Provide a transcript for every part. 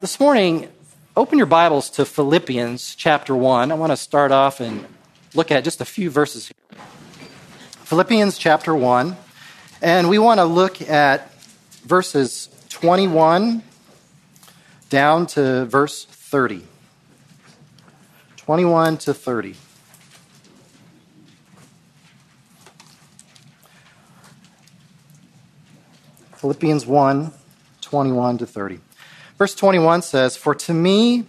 This morning, open your Bibles to Philippians chapter 1. I want to start off and look at just a few verses here. Philippians chapter 1. And we want to look at verses 21 down to verse 30. 21 to 30. Philippians 1 21 to 30. Verse 21 says, For to me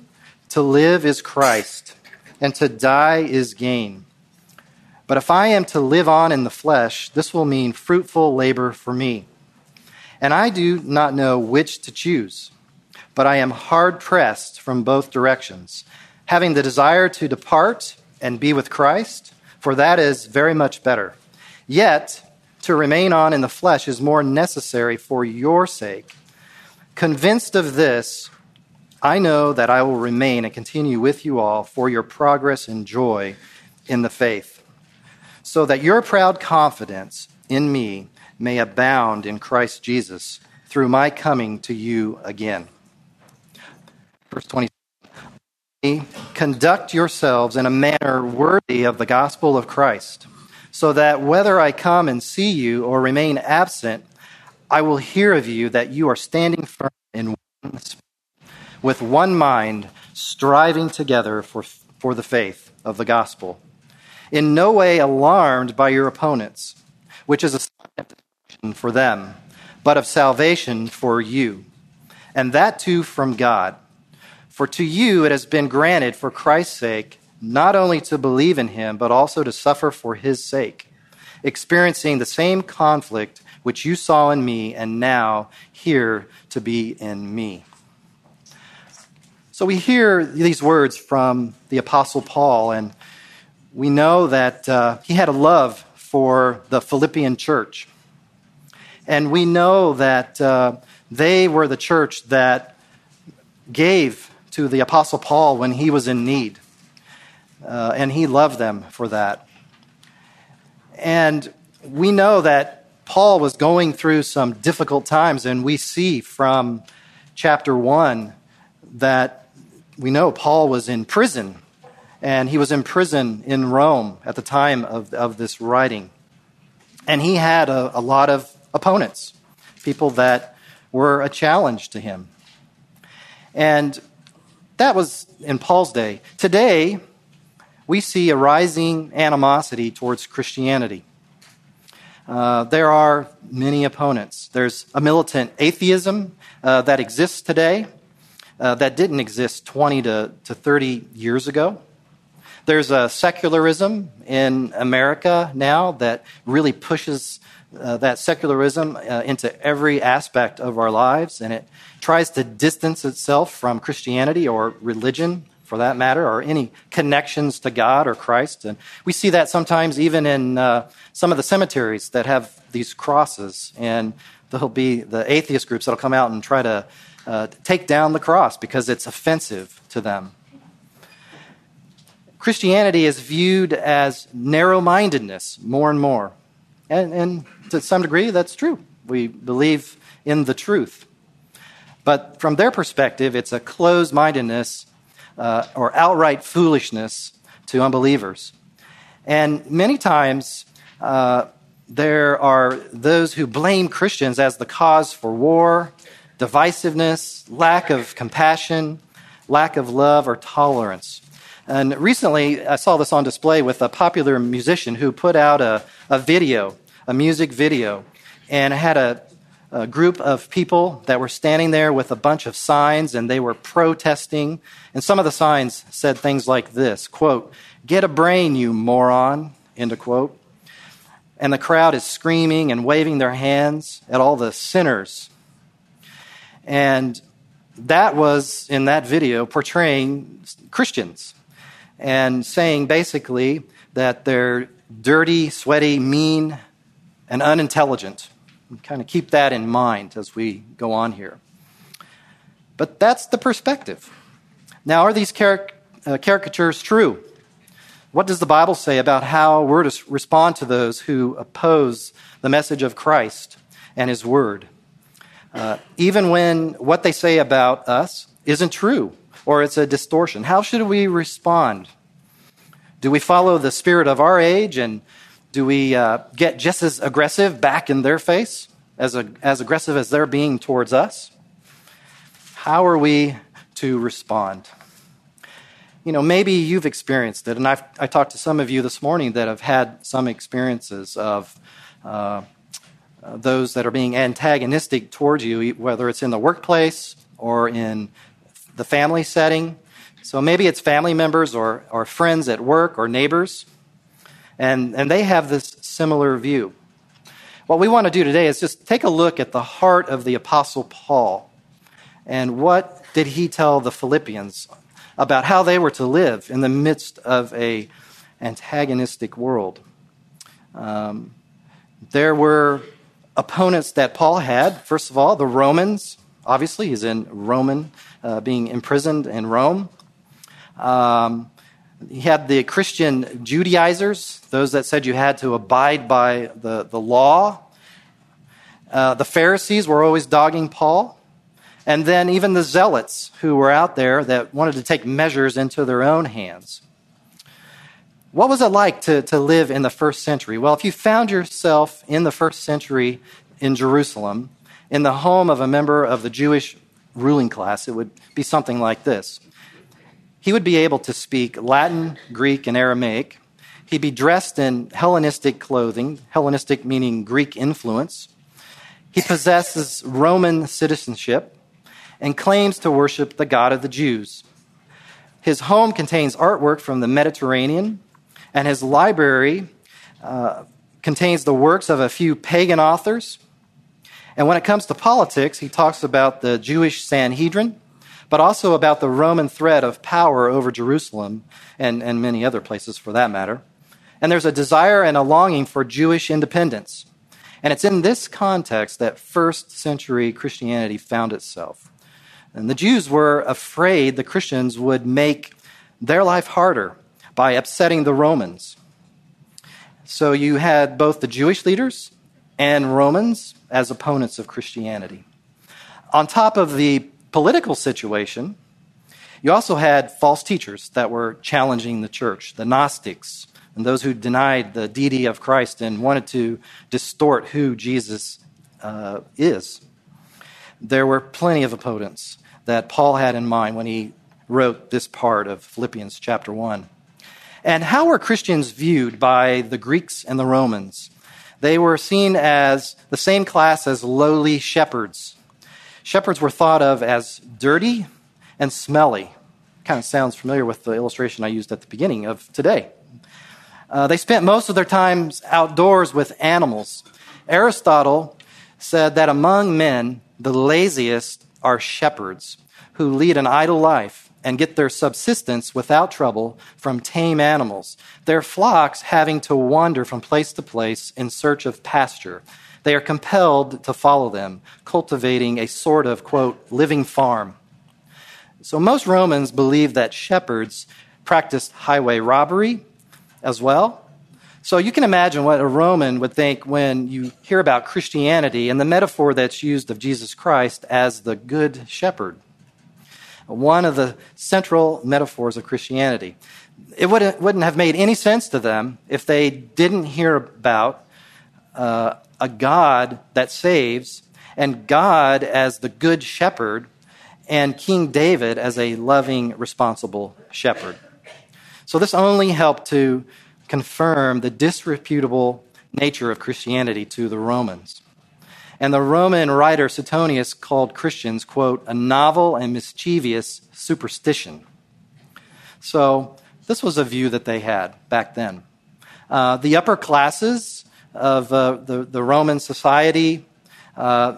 to live is Christ, and to die is gain. But if I am to live on in the flesh, this will mean fruitful labor for me. And I do not know which to choose, but I am hard pressed from both directions, having the desire to depart and be with Christ, for that is very much better. Yet, to remain on in the flesh is more necessary for your sake. Convinced of this, I know that I will remain and continue with you all for your progress and joy in the faith, so that your proud confidence in me may abound in Christ Jesus through my coming to you again. Verse 20. Conduct yourselves in a manner worthy of the gospel of Christ, so that whether I come and see you or remain absent, I will hear of you that you are standing firm in one with one mind, striving together for, for the faith of the gospel. In no way alarmed by your opponents, which is a sign of for them, but of salvation for you, and that too from God. For to you it has been granted for Christ's sake not only to believe in him, but also to suffer for his sake, experiencing the same conflict which you saw in me and now hear to be in me. So we hear these words from the Apostle Paul, and we know that uh, he had a love for the Philippian church. And we know that uh, they were the church that gave to the Apostle Paul when he was in need. Uh, and he loved them for that. And we know that Paul was going through some difficult times, and we see from chapter 1 that we know Paul was in prison, and he was in prison in Rome at the time of, of this writing. And he had a, a lot of opponents, people that were a challenge to him. And that was in Paul's day. Today, we see a rising animosity towards Christianity. Uh, there are many opponents. There's a militant atheism uh, that exists today uh, that didn't exist 20 to, to 30 years ago. There's a secularism in America now that really pushes uh, that secularism uh, into every aspect of our lives, and it tries to distance itself from Christianity or religion for that matter, or any connections to God or Christ. And we see that sometimes even in uh, some of the cemeteries that have these crosses, and there'll be the atheist groups that'll come out and try to uh, take down the cross because it's offensive to them. Christianity is viewed as narrow mindedness more and more. And, and to some degree, that's true. We believe in the truth. But from their perspective, it's a closed mindedness uh, or outright foolishness to unbelievers. And many times, uh, there are those who blame Christians as the cause for war, divisiveness, lack of compassion, lack of love, or tolerance. And recently, I saw this on display with a popular musician who put out a, a video, a music video, and had a a group of people that were standing there with a bunch of signs and they were protesting. And some of the signs said things like this quote, Get a brain, you moron, end of quote. And the crowd is screaming and waving their hands at all the sinners. And that was in that video portraying Christians and saying basically that they're dirty, sweaty, mean, and unintelligent kind of keep that in mind as we go on here. But that's the perspective. Now, are these caric- uh, caricatures true? What does the Bible say about how we're to respond to those who oppose the message of Christ and His Word? uh, even when what they say about us isn't true or it's a distortion. How should we respond? Do we follow the spirit of our age and do we uh, get just as aggressive back in their face, as, a, as aggressive as they're being towards us? How are we to respond? You know, maybe you've experienced it, and I've, I talked to some of you this morning that have had some experiences of uh, uh, those that are being antagonistic towards you, whether it's in the workplace or in the family setting. So maybe it's family members or, or friends at work or neighbors, and, and they have this similar view. What we want to do today is just take a look at the heart of the Apostle Paul and what did he tell the Philippians about how they were to live in the midst of a antagonistic world. Um, there were opponents that Paul had. First of all, the Romans. Obviously, he's in Roman, uh, being imprisoned in Rome. Um, he had the Christian Judaizers, those that said you had to abide by the, the law. Uh, the Pharisees were always dogging Paul. And then even the zealots who were out there that wanted to take measures into their own hands. What was it like to, to live in the first century? Well, if you found yourself in the first century in Jerusalem, in the home of a member of the Jewish ruling class, it would be something like this. He would be able to speak Latin, Greek, and Aramaic. He'd be dressed in Hellenistic clothing, Hellenistic meaning Greek influence. He possesses Roman citizenship and claims to worship the God of the Jews. His home contains artwork from the Mediterranean, and his library uh, contains the works of a few pagan authors. And when it comes to politics, he talks about the Jewish Sanhedrin, but also about the Roman threat of power over Jerusalem and, and many other places for that matter. And there's a desire and a longing for Jewish independence. And it's in this context that first century Christianity found itself. And the Jews were afraid the Christians would make their life harder by upsetting the Romans. So you had both the Jewish leaders and Romans as opponents of Christianity. On top of the political situation, you also had false teachers that were challenging the church, the Gnostics, and those who denied the deity of Christ and wanted to distort who Jesus uh, is. There were plenty of opponents that Paul had in mind when he wrote this part of Philippians chapter 1. And how were Christians viewed by the Greeks and the Romans? They were seen as the same class as lowly shepherds. Shepherds were thought of as dirty and smelly. Kind of sounds familiar with the illustration I used at the beginning of today. Uh, they spent most of their times outdoors with animals. Aristotle said that among men, the laziest are shepherds who lead an idle life and get their subsistence without trouble from tame animals, their flocks having to wander from place to place in search of pasture. They are compelled to follow them, cultivating a sort of, quote, living farm. So most Romans believed that shepherds practiced highway robbery as well. So you can imagine what a Roman would think when you hear about Christianity and the metaphor that's used of Jesus Christ as the good shepherd one of the central metaphors of Christianity. It wouldn't, wouldn't have made any sense to them if they didn't hear about uh, a God that saves and God as the good shepherd and King David as a loving, responsible shepherd. So this only helped to confirm the disreputable nature of Christianity to the Romans. And the Roman writer Suetonius called Christians, quote, a novel and mischievous superstition. So this was a view that they had back then. Uh, the upper classes of uh, the, the Roman society, uh,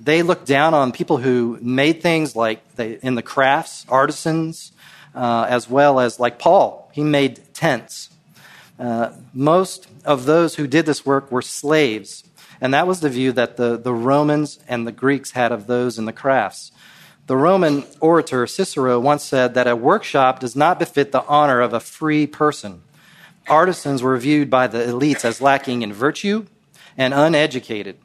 they looked down on people who made things like they, in the crafts, artisans, uh, as well as like Paul. He made tents. Uh, most of those who did this work were slaves and that was the view that the, the Romans and the Greeks had of those in the crafts. The Roman orator Cicero once said that a workshop does not befit the honor of a free person. Artisans were viewed by the elites as lacking in virtue and uneducated.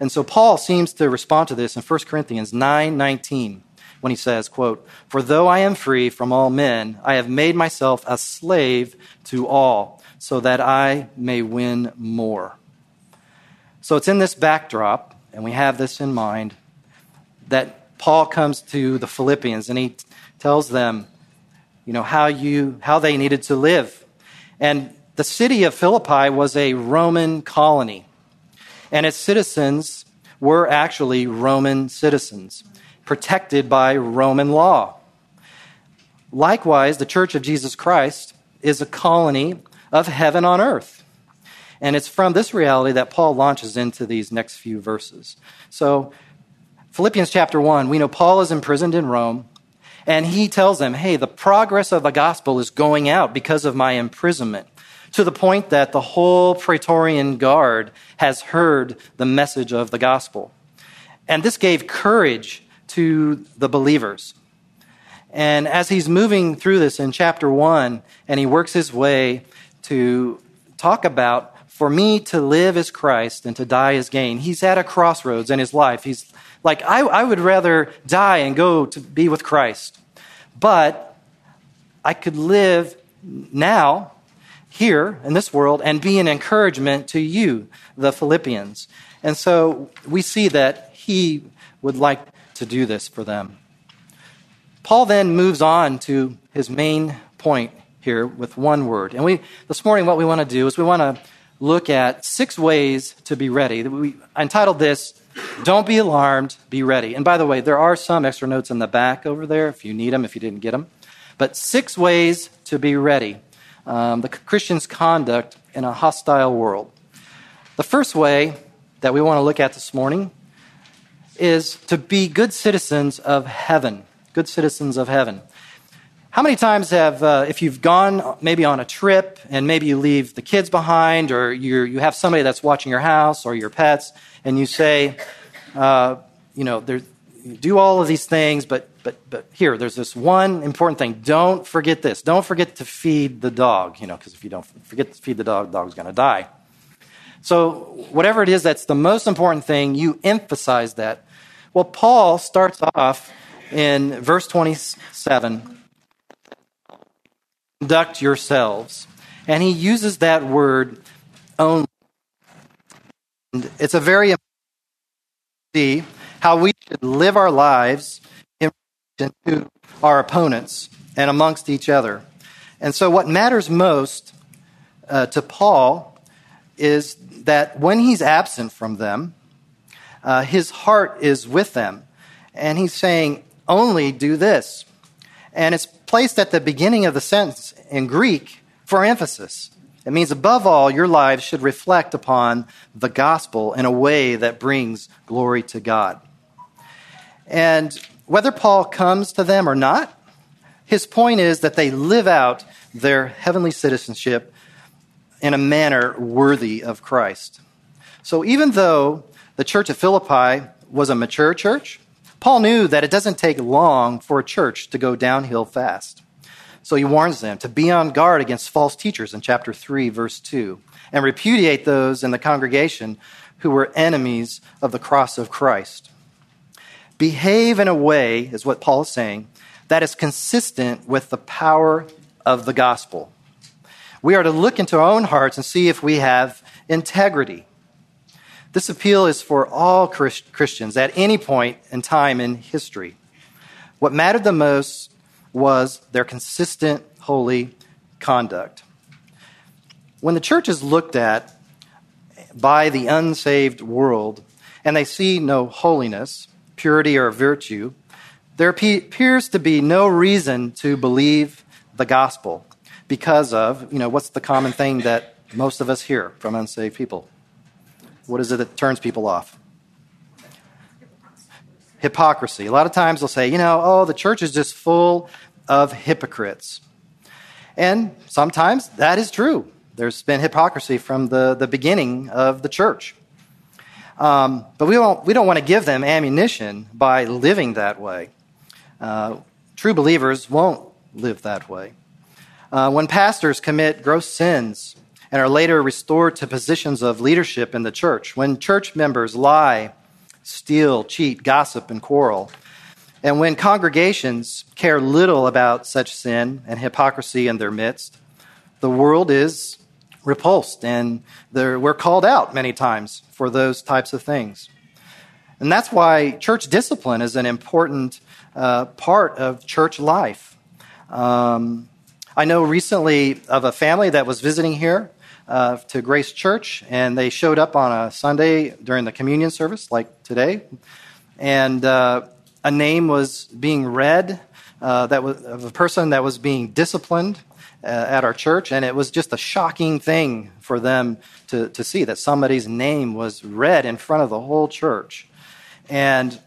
And so Paul seems to respond to this in 1 Corinthians 9:19 when he says, quote, For though I am free from all men, I have made myself a slave to all, so that I may win more. So it's in this backdrop, and we have this in mind, that Paul comes to the Philippians and he tells them, you know, how you how they needed to live. And the city of Philippi was a Roman colony, and its citizens were actually Roman citizens protected by Roman law. Likewise, the Church of Jesus Christ is a colony of heaven on earth. And it's from this reality that Paul launches into these next few verses. So, Philippians chapter 1, we know Paul is imprisoned in Rome, and he tells them, hey, the progress of the gospel is going out because of my imprisonment, to the point that the whole Praetorian Guard has heard the message of the gospel. And this gave courage to the believers. And as he's moving through this in chapter one, and he works his way to talk about for me to live as Christ and to die as gain, he's at a crossroads in his life. He's like, I, I would rather die and go to be with Christ. But I could live now, here in this world, and be an encouragement to you, the Philippians. And so we see that he would like to do this for them. Paul then moves on to his main point here with one word. And we this morning what we want to do is we want to look at six ways to be ready. We I entitled this Don't be alarmed, be ready. And by the way, there are some extra notes in the back over there if you need them if you didn't get them. But six ways to be ready. Um, the Christian's conduct in a hostile world. The first way that we want to look at this morning is to be good citizens of heaven. Good citizens of heaven. How many times have, uh, if you've gone maybe on a trip and maybe you leave the kids behind or you you have somebody that's watching your house or your pets and you say, uh, you know, there, you do all of these things, but, but, but here, there's this one important thing. Don't forget this. Don't forget to feed the dog, you know, because if you don't forget to feed the dog, the dog's going to die. So, whatever it is that's the most important thing, you emphasize that. Well, Paul starts off in verse 27 conduct yourselves. And he uses that word only. And it's a very see how we should live our lives in relation to our opponents and amongst each other. And so, what matters most uh, to Paul is that when he's absent from them, uh, his heart is with them. And he's saying, only do this. And it's placed at the beginning of the sentence in Greek for emphasis. It means, above all, your lives should reflect upon the gospel in a way that brings glory to God. And whether Paul comes to them or not, his point is that they live out their heavenly citizenship in a manner worthy of Christ. So even though the church of Philippi was a mature church, Paul knew that it doesn't take long for a church to go downhill fast. So he warns them to be on guard against false teachers in chapter 3, verse 2, and repudiate those in the congregation who were enemies of the cross of Christ. Behave in a way, is what Paul is saying, that is consistent with the power of the gospel we are to look into our own hearts and see if we have integrity. This appeal is for all Christians at any point in time in history. What mattered the most was their consistent, holy conduct. When the church is looked at by the unsaved world and they see no holiness, purity, or virtue, there appears to be no reason to believe the gospel because of, you know, what's the common thing that most of us hear from unsaved people? What is it that turns people off? Hypocrisy. A lot of times they'll say, you know, oh, the church is just full of hypocrites. And sometimes that is true. There's been hypocrisy from the, the beginning of the church. Um, but we don't, we don't want to give them ammunition by living that way. Uh, true believers won't live that way. Uh, when pastors commit gross sins and are later restored to positions of leadership in the church. When church members lie, steal, cheat, gossip, and quarrel, and when congregations care little about such sin and hypocrisy in their midst, the world is repulsed and we're called out many times for those types of things. And that's why church discipline is an important uh, part of church life. Um, I know recently of a family that was visiting here uh, to Grace Church, and they showed up on a Sunday during the communion service, like today. And uh, a name was being read uh, that was of a person that was being disciplined uh, at our church, and it was just a shocking thing for them to, to see that somebody's name was read in front of the whole church. And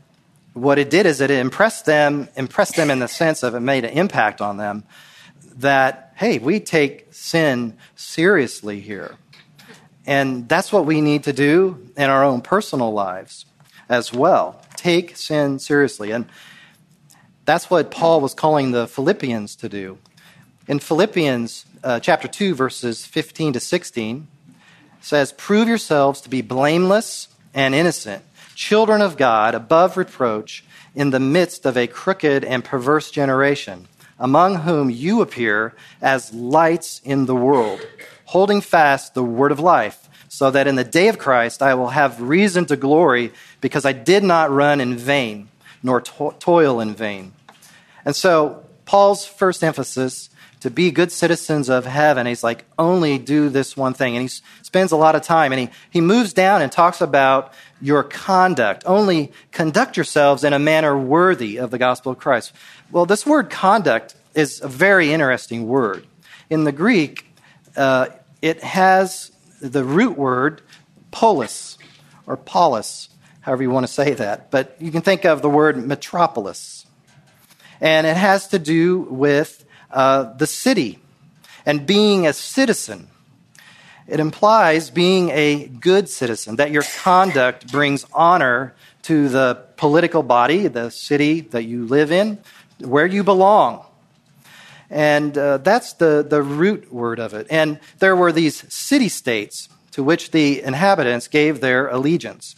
what it did is it impressed them, impressed them in the sense of it made an impact on them that, hey, we take sin seriously here. And that's what we need to do in our own personal lives as well take sin seriously. And that's what Paul was calling the Philippians to do. In Philippians uh, chapter 2, verses 15 to 16, says, Prove yourselves to be blameless and innocent, children of God, above reproach, in the midst of a crooked and perverse generation, among whom you appear as lights in the world, holding fast the word of life so that in the day of Christ I will have reason to glory because I did not run in vain nor to- toil in vain. And so, Paul's first emphasis to be good citizens of heaven, he's like, only do this one thing. And he spends a lot of time and he, he moves down and talks about your conduct. Only conduct yourselves in a manner worthy of the gospel of Christ. Well, this word conduct is a very interesting word. In the Greek, uh, it has the root word polis or polis, however you want to say that. But you can think of the word metropolis. And it has to do with uh, the city and being a citizen. It implies being a good citizen, that your conduct brings honor to the political body, the city that you live in, where you belong. And uh, that's the, the root word of it. And there were these city states to which the inhabitants gave their allegiance.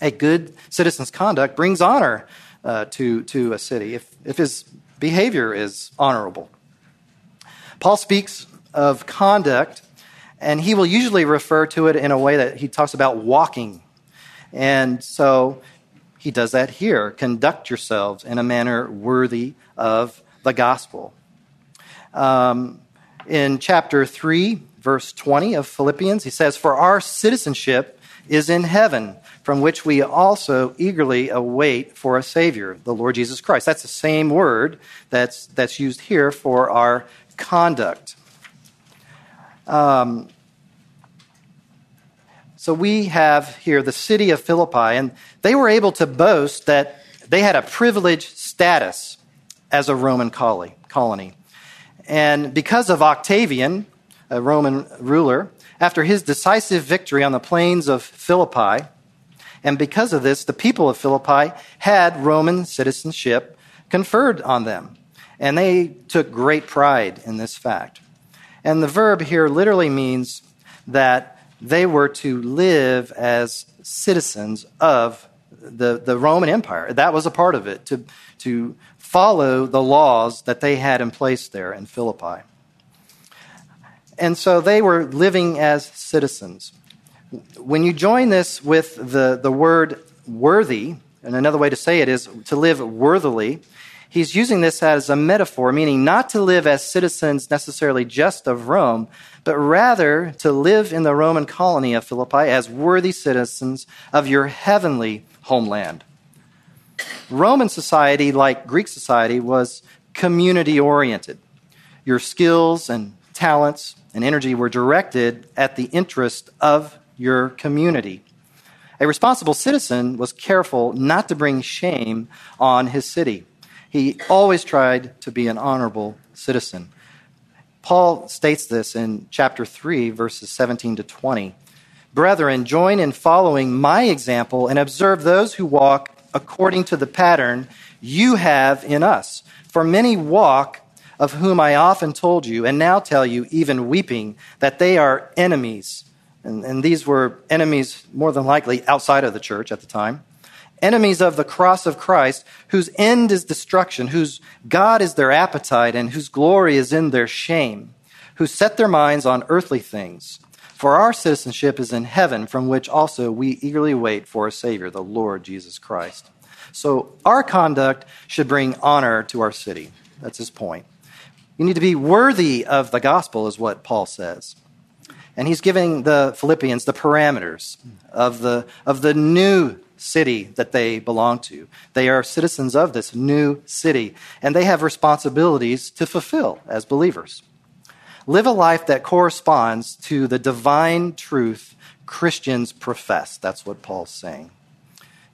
A good citizen's conduct brings honor uh, to, to a city if, if his behavior is honorable. Paul speaks of conduct, and he will usually refer to it in a way that he talks about walking. And so he does that here. Conduct yourselves in a manner worthy of the gospel. Um, in chapter 3, verse 20 of Philippians, he says, For our citizenship is in heaven, from which we also eagerly await for a Savior, the Lord Jesus Christ. That's the same word that's, that's used here for our conduct. Um, so we have here the city of Philippi, and they were able to boast that they had a privileged status as a Roman colony. And because of Octavian, a Roman ruler, after his decisive victory on the plains of Philippi, and because of this, the people of Philippi had Roman citizenship conferred on them. And they took great pride in this fact. And the verb here literally means that they were to live as citizens of the, the Roman Empire. That was a part of it, to, to follow the laws that they had in place there in Philippi. And so they were living as citizens. When you join this with the, the word worthy, and another way to say it is to live worthily, he's using this as a metaphor, meaning not to live as citizens necessarily just of Rome, but rather to live in the Roman colony of Philippi as worthy citizens of your heavenly homeland. Roman society, like Greek society, was community oriented. Your skills and talents and energy were directed at the interest of your community. A responsible citizen was careful not to bring shame on his city. He always tried to be an honorable citizen. Paul states this in chapter 3, verses 17 to 20. Brethren, join in following my example and observe those who walk according to the pattern you have in us. For many walk of whom I often told you, and now tell you, even weeping, that they are enemies. And, and these were enemies, more than likely, outside of the church at the time. Enemies of the cross of Christ, whose end is destruction, whose God is their appetite, and whose glory is in their shame, who set their minds on earthly things. For our citizenship is in heaven, from which also we eagerly wait for a Savior, the Lord Jesus Christ. So our conduct should bring honor to our city. That's his point. You need to be worthy of the gospel, is what Paul says. And he's giving the Philippians the parameters of the, of the new city that they belong to. They are citizens of this new city, and they have responsibilities to fulfill as believers. Live a life that corresponds to the divine truth Christians profess. That's what Paul's saying.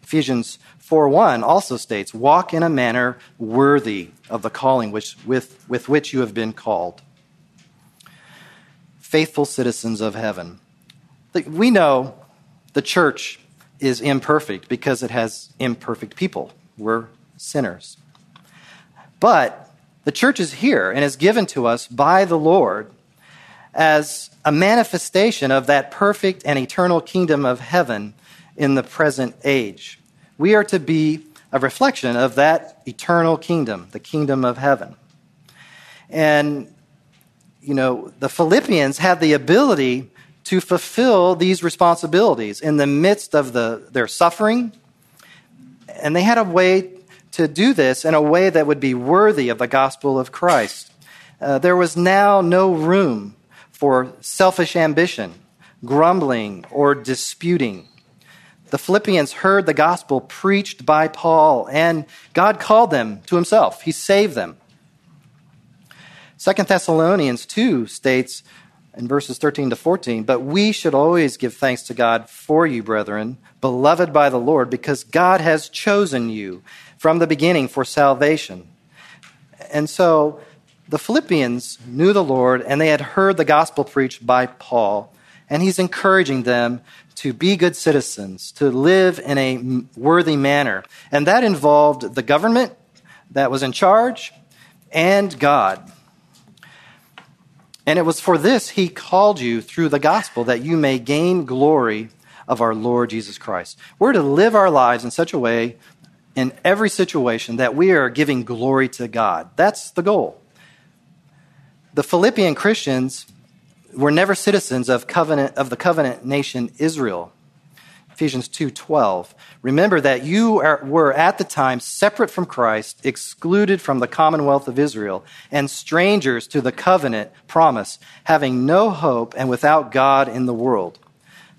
Ephesians 4:1 also states, "Walk in a manner worthy of the calling which, with, with which you have been called." Faithful citizens of heaven. We know the church is imperfect because it has imperfect people. We're sinners. But the church is here and is given to us by the Lord as a manifestation of that perfect and eternal kingdom of heaven in the present age. We are to be a reflection of that eternal kingdom, the kingdom of heaven. And, you know, the Philippians had the ability to fulfill these responsibilities in the midst of the, their suffering. And they had a way to do this in a way that would be worthy of the gospel of Christ. Uh, there was now no room for selfish ambition, grumbling, or disputing. The Philippians heard the gospel preached by Paul, and God called them to himself. He saved them. Second Thessalonians 2 states, in verses 13 to 14. But we should always give thanks to God for you, brethren, beloved by the Lord, because God has chosen you from the beginning for salvation. And so the Philippians knew the Lord and they had heard the gospel preached by Paul. And he's encouraging them to be good citizens, to live in a worthy manner. And that involved the government that was in charge and God. And it was for this he called you through the gospel that you may gain glory of our Lord Jesus Christ. We're to live our lives in such a way in every situation that we are giving glory to God. That's the goal. The Philippian Christians were never citizens of covenant of the covenant nation Israel. Ephesians 2:12. Remember that you are, were at the time separate from Christ, excluded from the commonwealth of Israel, and strangers to the covenant promise, having no hope and without God in the world.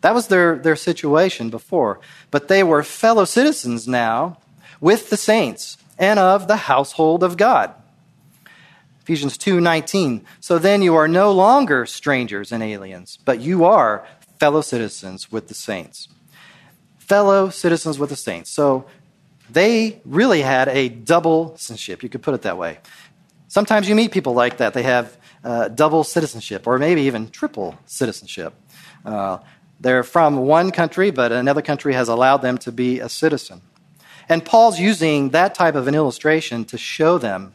That was their, their situation before. But they were fellow citizens now with the saints and of the household of God. Ephesians 2:19 So then you are no longer strangers and aliens but you are fellow citizens with the saints fellow citizens with the saints. So they really had a double citizenship. You could put it that way. Sometimes you meet people like that. They have uh, double citizenship, or maybe even triple citizenship. Uh, they're from one country, but another country has allowed them to be a citizen. And Paul's using that type of an illustration to show them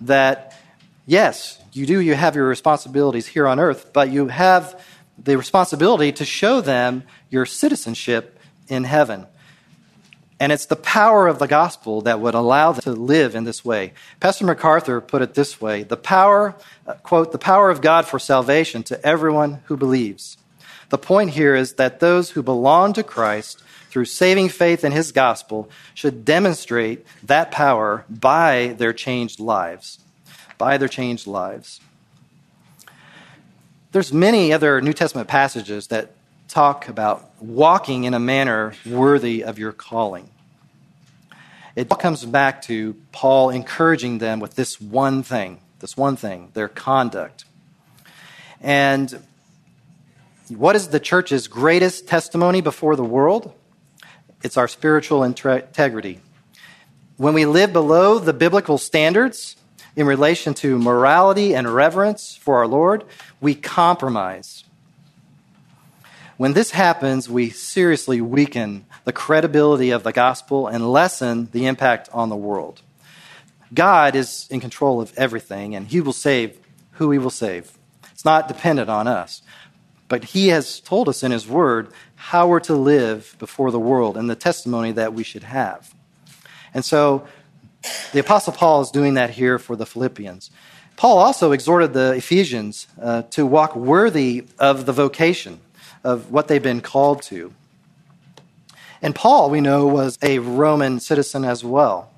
that, yes, you do, you have your responsibilities here on earth, but you have the responsibility to show them your citizenship in heaven. And it's the power of the gospel that would allow them to live in this way. Pastor MacArthur put it this way the power, uh, quote, the power of God for salvation to everyone who believes. The point here is that those who belong to Christ through saving faith in his gospel should demonstrate that power by their changed lives. By their changed lives. There's many other New Testament passages that talk about walking in a manner worthy of your calling. It all comes back to Paul encouraging them with this one thing, this one thing, their conduct. And what is the church's greatest testimony before the world? It's our spiritual integrity. When we live below the biblical standards in relation to morality and reverence for our Lord, we compromise. When this happens, we seriously weaken the credibility of the gospel and lessen the impact on the world. God is in control of everything, and He will save who He will save. It's not dependent on us. But He has told us in His Word how we're to live before the world and the testimony that we should have. And so the Apostle Paul is doing that here for the Philippians. Paul also exhorted the Ephesians uh, to walk worthy of the vocation of what they've been called to. And Paul, we know, was a Roman citizen as well.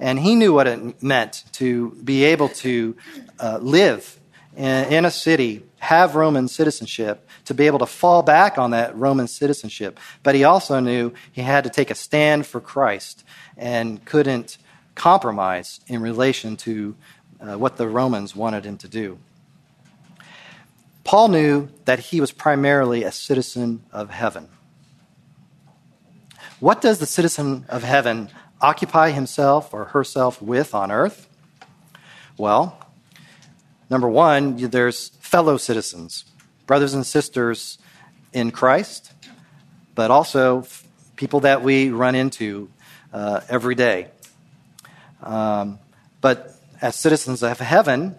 And he knew what it meant to be able to uh, live in, in a city, have Roman citizenship, to be able to fall back on that Roman citizenship. But he also knew he had to take a stand for Christ and couldn't compromise in relation to uh, what the Romans wanted him to do. Paul knew that he was primarily a citizen of heaven. What does the citizen of heaven occupy himself or herself with on earth? Well, number one, there's fellow citizens, brothers and sisters in Christ, but also people that we run into uh, every day. Um, but as citizens of heaven,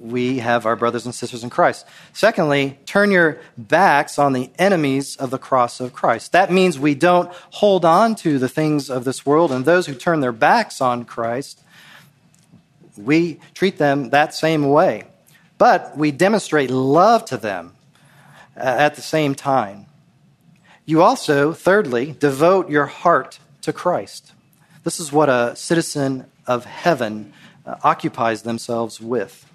we have our brothers and sisters in Christ. Secondly, turn your backs on the enemies of the cross of Christ. That means we don't hold on to the things of this world, and those who turn their backs on Christ, we treat them that same way. But we demonstrate love to them at the same time. You also, thirdly, devote your heart to Christ. This is what a citizen of heaven uh, occupies themselves with.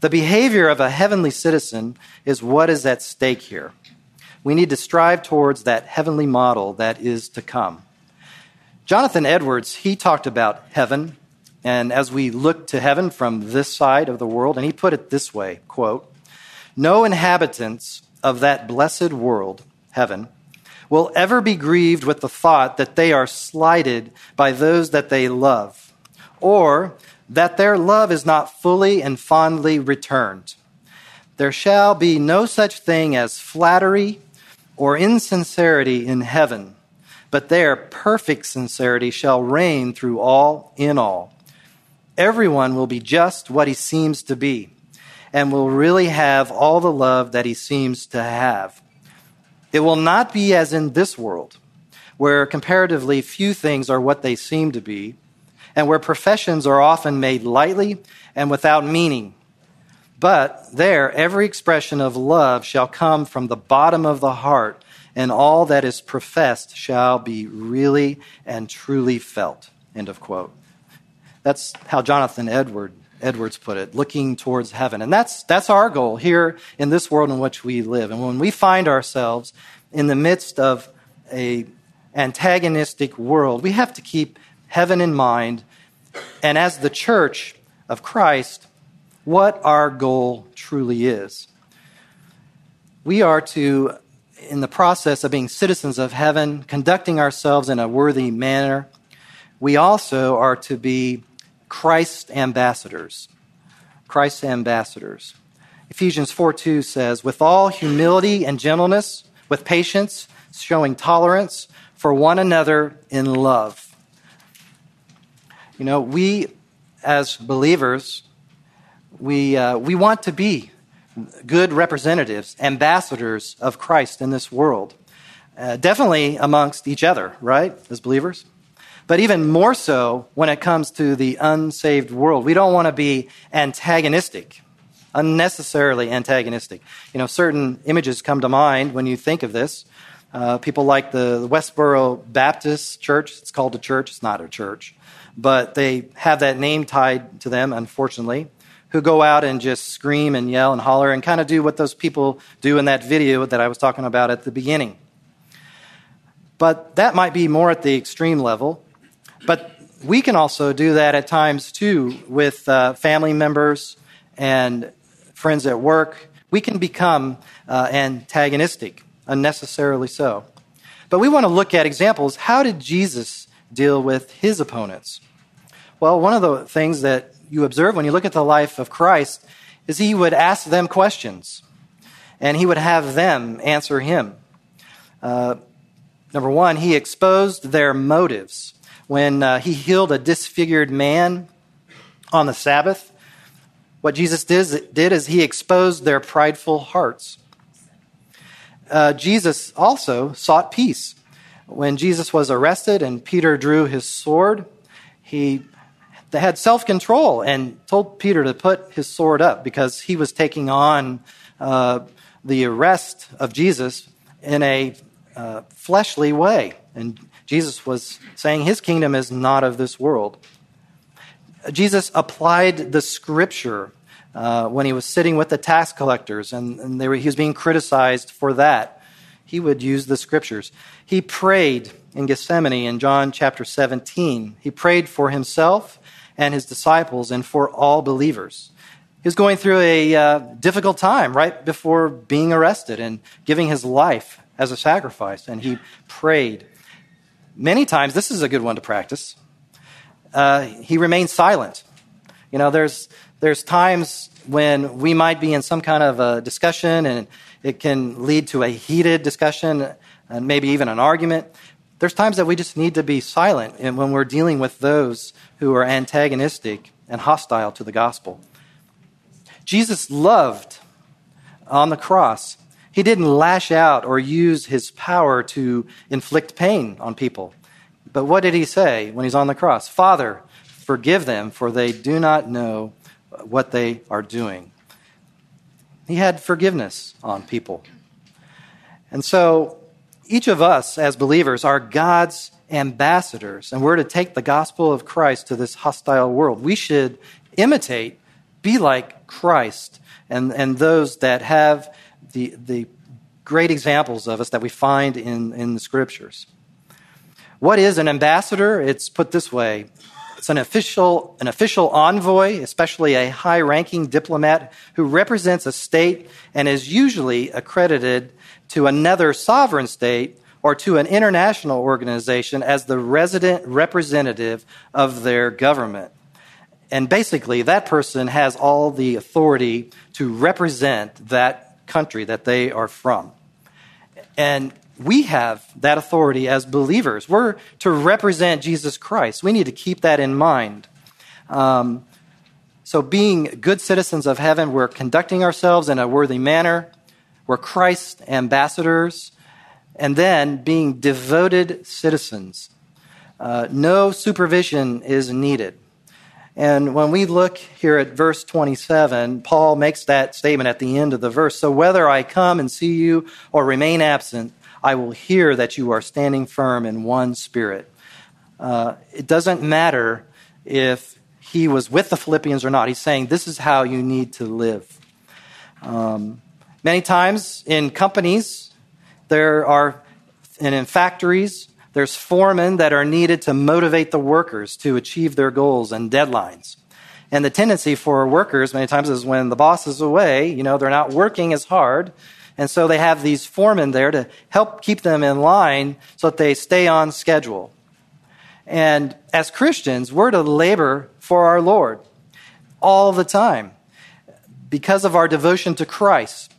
The behavior of a heavenly citizen is what is at stake here. We need to strive towards that heavenly model that is to come. Jonathan Edwards, he talked about heaven, and as we look to heaven from this side of the world, and he put it this way quote, No inhabitants of that blessed world, heaven, will ever be grieved with the thought that they are slighted by those that they love, or that their love is not fully and fondly returned. There shall be no such thing as flattery or insincerity in heaven, but there perfect sincerity shall reign through all in all. Everyone will be just what he seems to be, and will really have all the love that he seems to have. It will not be as in this world, where comparatively few things are what they seem to be and where professions are often made lightly and without meaning. But there, every expression of love shall come from the bottom of the heart, and all that is professed shall be really and truly felt. End of quote. That's how Jonathan Edward, Edwards put it, looking towards heaven. And that's, that's our goal here in this world in which we live. And when we find ourselves in the midst of a antagonistic world, we have to keep heaven in mind, and as the church of Christ, what our goal truly is. We are to, in the process of being citizens of heaven, conducting ourselves in a worthy manner, we also are to be Christ ambassadors. Christ's ambassadors. Ephesians 4 2 says, with all humility and gentleness, with patience, showing tolerance for one another in love you know, we as believers, we, uh, we want to be good representatives, ambassadors of Christ in this world. Uh, definitely amongst each other, right, as believers? But even more so when it comes to the unsaved world. We don't want to be antagonistic, unnecessarily antagonistic. You know, certain images come to mind when you think of this. Uh, people like the Westboro Baptist Church. It's called a church, it's not a church but they have that name tied to them, unfortunately, who go out and just scream and yell and holler and kind of do what those people do in that video that I was talking about at the beginning. But that might be more at the extreme level. But we can also do that at times too with uh, family members and friends at work. We can become uh, antagonistic, unnecessarily so. But we want to look at examples. How did Jesus deal with his opponents? Well, one of the things that you observe when you look at the life of Christ is he would ask them questions and he would have them answer him. Uh, number one, he exposed their motives. When uh, he healed a disfigured man on the Sabbath, what Jesus did, did is he exposed their prideful hearts. Uh, Jesus also sought peace. When Jesus was arrested and Peter drew his sword, he had self control and told Peter to put his sword up because he was taking on uh, the arrest of Jesus in a uh, fleshly way. And Jesus was saying his kingdom is not of this world. Jesus applied the scripture uh, when he was sitting with the tax collectors and, and were, he was being criticized for that. He would use the scriptures. He prayed in Gethsemane in John chapter 17. He prayed for himself and his disciples and for all believers. He was going through a uh, difficult time right before being arrested and giving his life as a sacrifice, and he prayed. Many times, this is a good one to practice. Uh, he remains silent. You know, there's, there's times when we might be in some kind of a discussion and it can lead to a heated discussion and maybe even an argument. There's times that we just need to be silent and when we're dealing with those who are antagonistic and hostile to the gospel. Jesus loved on the cross. He didn't lash out or use his power to inflict pain on people. But what did he say when he's on the cross? Father, forgive them, for they do not know what they are doing. He had forgiveness on people. And so each of us as believers are God's ambassadors, and we're to take the gospel of Christ to this hostile world. We should imitate, be like Christ, and, and those that have the, the great examples of us that we find in, in the scriptures. What is an ambassador? It's put this way it's an official, an official envoy, especially a high ranking diplomat who represents a state and is usually accredited to another sovereign state or to an international organization as the resident representative of their government. And basically, that person has all the authority to represent that country that they are from. And we have that authority as believers. We're to represent Jesus Christ. We need to keep that in mind. Um, so, being good citizens of heaven, we're conducting ourselves in a worthy manner. We're Christ's ambassadors and then being devoted citizens. Uh, no supervision is needed. And when we look here at verse 27, Paul makes that statement at the end of the verse. So whether I come and see you or remain absent, I will hear that you are standing firm in one spirit. Uh, it doesn't matter if he was with the Philippians or not. He's saying this is how you need to live. Um, many times in companies, there are, and in factories, there's foremen that are needed to motivate the workers to achieve their goals and deadlines. And the tendency for workers many times is when the boss is away, you know, they're not working as hard. And so they have these foremen there to help keep them in line so that they stay on schedule. And as Christians, we're to labor for our Lord all the time because of our devotion to Christ,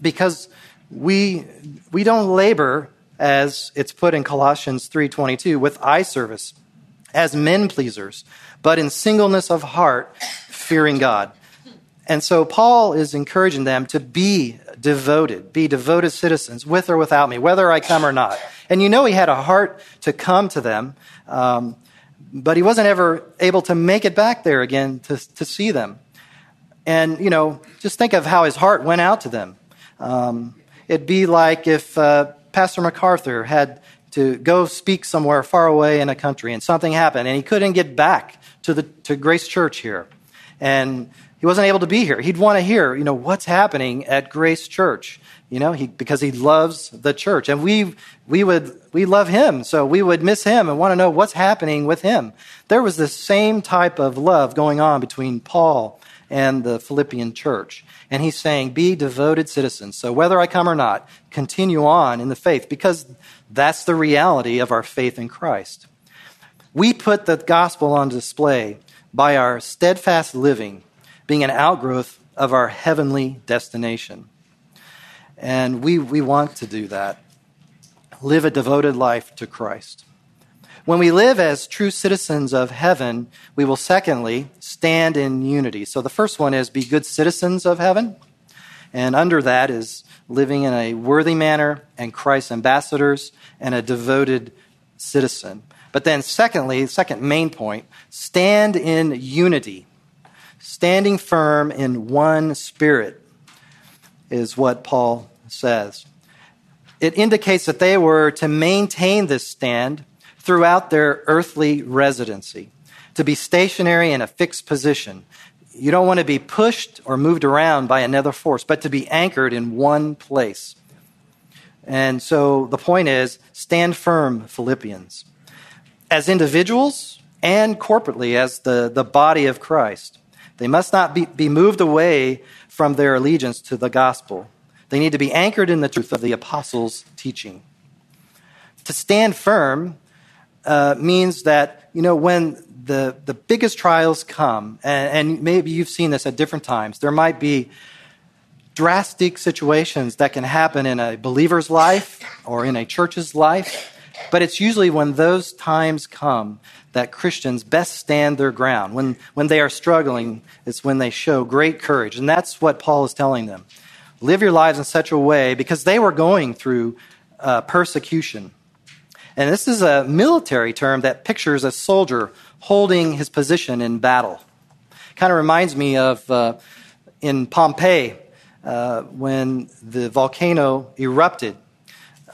because we, we don't labor, as it's put in Colossians 3.22, with eye service, as men pleasers, but in singleness of heart, fearing God. And so Paul is encouraging them to be devoted, be devoted citizens, with or without me, whether I come or not. And you know he had a heart to come to them, um, but he wasn't ever able to make it back there again to, to see them. And, you know, just think of how his heart went out to them. Um, It'd be like if uh, Pastor MacArthur had to go speak somewhere far away in a country and something happened and he couldn't get back to, the, to Grace Church here. And he wasn't able to be here. He'd want to hear, you know, what's happening at Grace Church, you know, he, because he loves the church. And we, we would, we love him, so we would miss him and want to know what's happening with him. There was the same type of love going on between Paul and the Philippian church. And he's saying, be devoted citizens. So whether I come or not, continue on in the faith because that's the reality of our faith in Christ. We put the gospel on display by our steadfast living being an outgrowth of our heavenly destination. And we, we want to do that. Live a devoted life to Christ. When we live as true citizens of heaven, we will secondly stand in unity. So the first one is be good citizens of heaven. And under that is living in a worthy manner and Christ's ambassadors and a devoted citizen. But then, secondly, second main point, stand in unity. Standing firm in one spirit is what Paul says. It indicates that they were to maintain this stand throughout their earthly residency, to be stationary in a fixed position. You don't want to be pushed or moved around by another force, but to be anchored in one place. And so the point is stand firm, Philippians as individuals and corporately as the, the body of Christ. They must not be, be moved away from their allegiance to the gospel. They need to be anchored in the truth of the apostles' teaching. To stand firm uh, means that, you know, when the, the biggest trials come, and, and maybe you've seen this at different times, there might be drastic situations that can happen in a believer's life or in a church's life but it's usually when those times come that Christians best stand their ground. When, when they are struggling, it's when they show great courage. And that's what Paul is telling them. Live your lives in such a way because they were going through uh, persecution. And this is a military term that pictures a soldier holding his position in battle. Kind of reminds me of uh, in Pompeii uh, when the volcano erupted.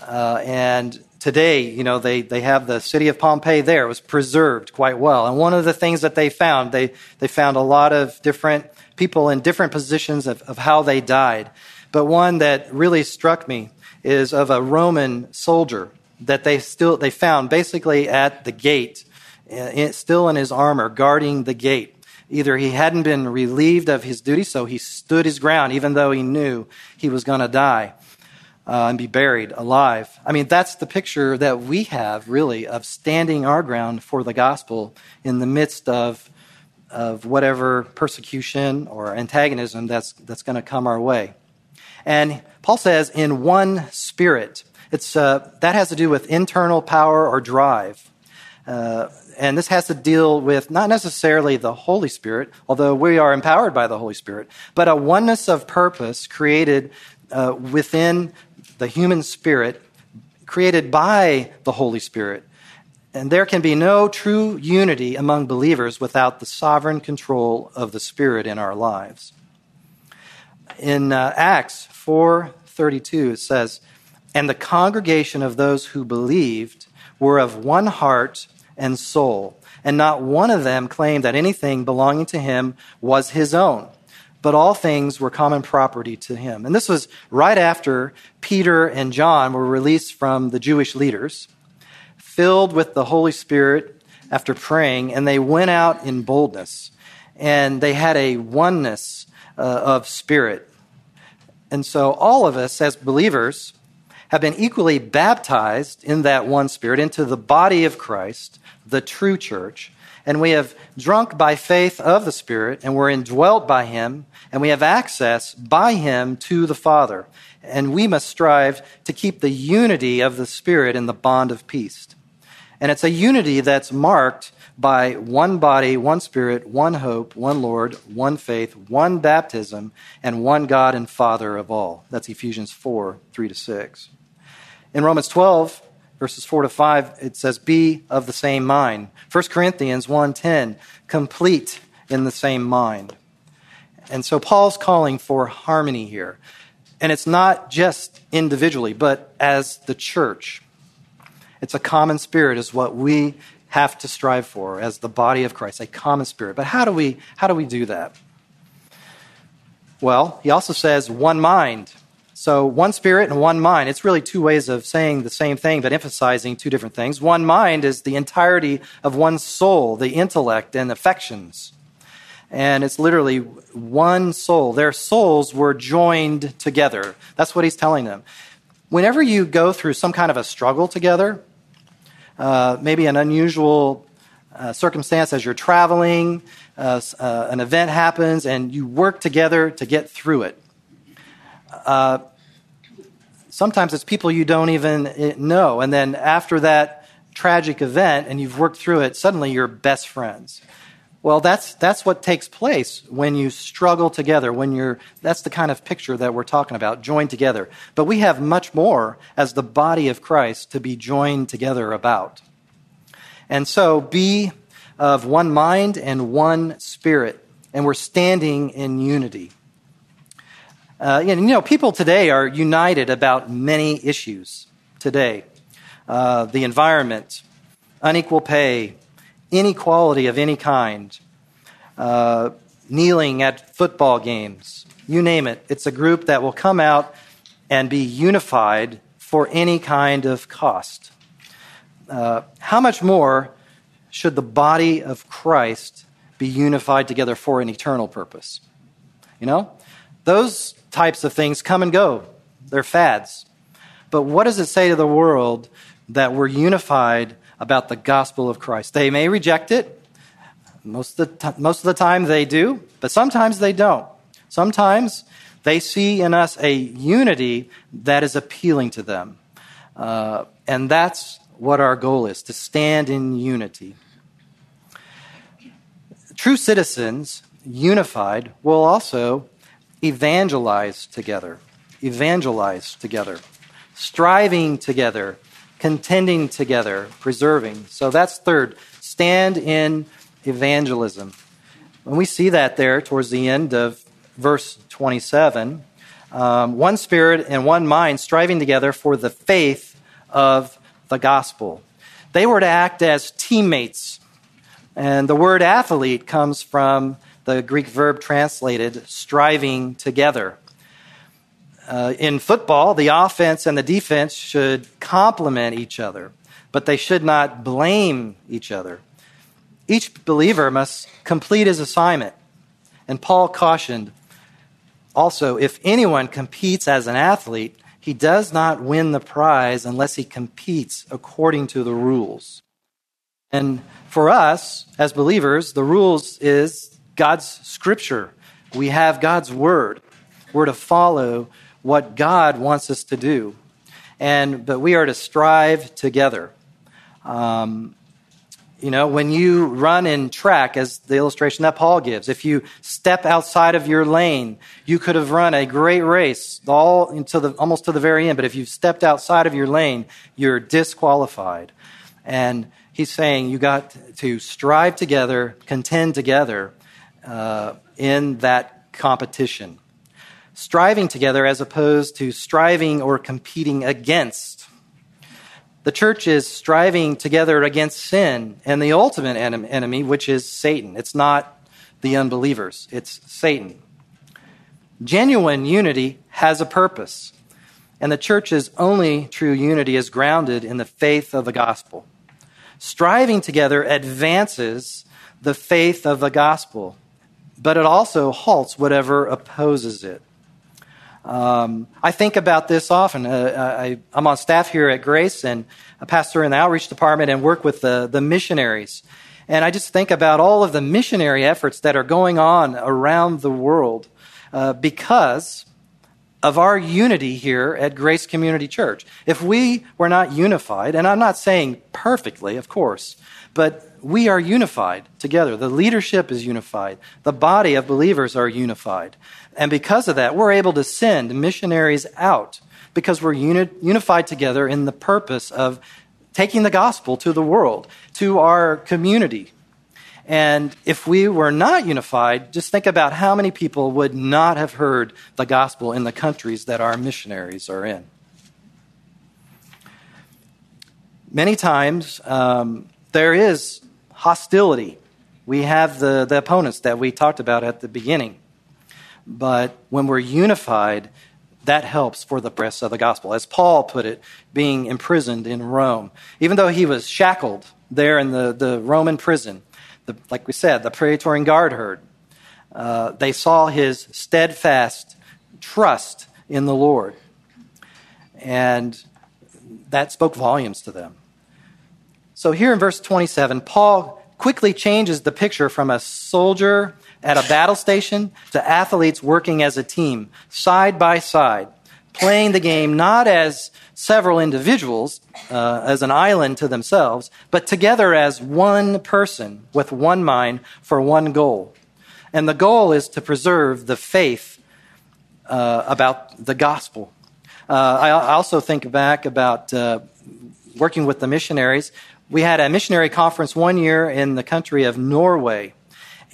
Uh, and today, you know, they, they have the city of Pompeii there. It was preserved quite well. And one of the things that they found, they, they found a lot of different people in different positions of, of how they died. But one that really struck me is of a Roman soldier that they still they found basically at the gate, still in his armor, guarding the gate. Either he hadn't been relieved of his duty, so he stood his ground, even though he knew he was going to die uh, and be buried alive. I mean, that's the picture that we have, really, of standing our ground for the gospel in the midst of, of whatever persecution or antagonism that's, that's going to come our way. And Paul says, in one spirit. It's, uh, that has to do with internal power or drive. Uh, and this has to deal with not necessarily the Holy Spirit, although we are empowered by the Holy Spirit, but a oneness of purpose created uh, within the human spirit created by the Holy Spirit. And there can be no true unity among believers without the sovereign control of the Spirit in our lives. In uh, Acts 4:32 it says, "And the congregation of those who believed were of one heart and soul, and not one of them claimed that anything belonging to him was his own." but all things were common property to him. And this was right after Peter and John were released from the Jewish leaders, filled with the Holy Spirit after praying, and they went out in boldness. And they had a oneness uh, of spirit. And so all of us as believers have been equally baptized in that one spirit into the body of Christ, the true church and we have drunk by faith of the Spirit, and we're indwelt by Him, and we have access by Him to the Father. And we must strive to keep the unity of the Spirit in the bond of peace. And it's a unity that's marked by one body, one Spirit, one hope, one Lord, one faith, one baptism, and one God and Father of all. That's Ephesians 4 3 to 6. In Romans 12, verses 4 to 5, it says, Be of the same mind. 1 Corinthians 1.10, complete in the same mind. And so Paul's calling for harmony here. And it's not just individually, but as the church. It's a common spirit, is what we have to strive for as the body of Christ, a common spirit. But how do we, how do, we do that? Well, he also says one mind. So, one spirit and one mind. It's really two ways of saying the same thing, but emphasizing two different things. One mind is the entirety of one's soul, the intellect and affections. And it's literally one soul. Their souls were joined together. That's what he's telling them. Whenever you go through some kind of a struggle together, uh, maybe an unusual uh, circumstance as you're traveling, uh, uh an event happens, and you work together to get through it uh, sometimes it's people you don't even eh, know. And then after that tragic event and you've worked through it, suddenly you're best friends. Well, that's, that's what takes place when you struggle together, when you're, that's the kind of picture that we're talking about, joined together. But we have much more as the body of Christ to be joined together about. And so be of one mind and one spirit, and we're standing in unity. Uh, you know, people today are united about many issues today uh, the environment, unequal pay, inequality of any kind, uh, kneeling at football games, you name it. It's a group that will come out and be unified for any kind of cost. Uh, how much more should the body of Christ be unified together for an eternal purpose? You know, those types of things come and go, they're fads. But what does it say to the world that we're unified about the gospel of Christ. They may reject it. Most of, the t- most of the time they do, but sometimes they don't. Sometimes they see in us a unity that is appealing to them. Uh, and that's what our goal is to stand in unity. True citizens, unified, will also evangelize together, evangelize together, striving together, contending together, preserving. So that's third. Stand in evangelism. And we see that there towards the end of verse 27, um, one spirit and one mind striving together for the faith of the gospel. They were to act as teammates. And the word athlete comes from the Greek verb translated striving together. Uh, in football, the offense and the defense should complement each other, but they should not blame each other. Each believer must complete his assignment. And Paul cautioned also if anyone competes as an athlete, he does not win the prize unless he competes according to the rules. And for us as believers, the rules is God's scripture. We have God's word. We're to follow what God wants us to do. And, but we are to strive together. Um, you know, when you run in track, as the illustration that Paul gives, if you step outside of your lane, you could have run a great race all until the, almost to the very end. But if you've stepped outside of your lane, you're disqualified. And he's saying you got to strive together, contend together uh, in that competition striving together as opposed to striving or competing against. The church is striving together against sin and the ultimate enemy, which is Satan. It's not the unbelievers, it's Satan. Genuine unity has a purpose, and the church's only true unity is grounded in the faith of the gospel. Striving together advances the faith of the gospel, but it also halts whatever opposes it. Um, I think about this often. Uh, I, am on staff here at Grace and a pastor in the outreach department and work with the, the missionaries. And I just think about all of the missionary efforts that are going on around the world uh, because of our unity here at Grace Community Church. If we were not unified, and I'm not saying perfectly, of course, but we are unified together. The leadership is unified. The body of believers are unified. And because of that, we're able to send missionaries out because we're uni- unified together in the purpose of taking the gospel to the world, to our community. And if we were not unified, just think about how many people would not have heard the gospel in the countries that our missionaries are in. Many times, um, there is hostility. We have the, the opponents that we talked about at the beginning. But when we're unified, that helps for the press of the gospel. As Paul put it, being imprisoned in Rome. Even though he was shackled there in the, the Roman prison, the, like we said, the Praetorian Guard heard. Uh, they saw his steadfast trust in the Lord. And that spoke volumes to them. So here in verse 27, Paul quickly changes the picture from a soldier at a battle station to athletes working as a team, side by side, playing the game not as several individuals, uh, as an island to themselves, but together as one person with one mind for one goal. And the goal is to preserve the faith uh, about the gospel. Uh, I also think back about uh, working with the missionaries. We had a missionary conference one year in the country of Norway,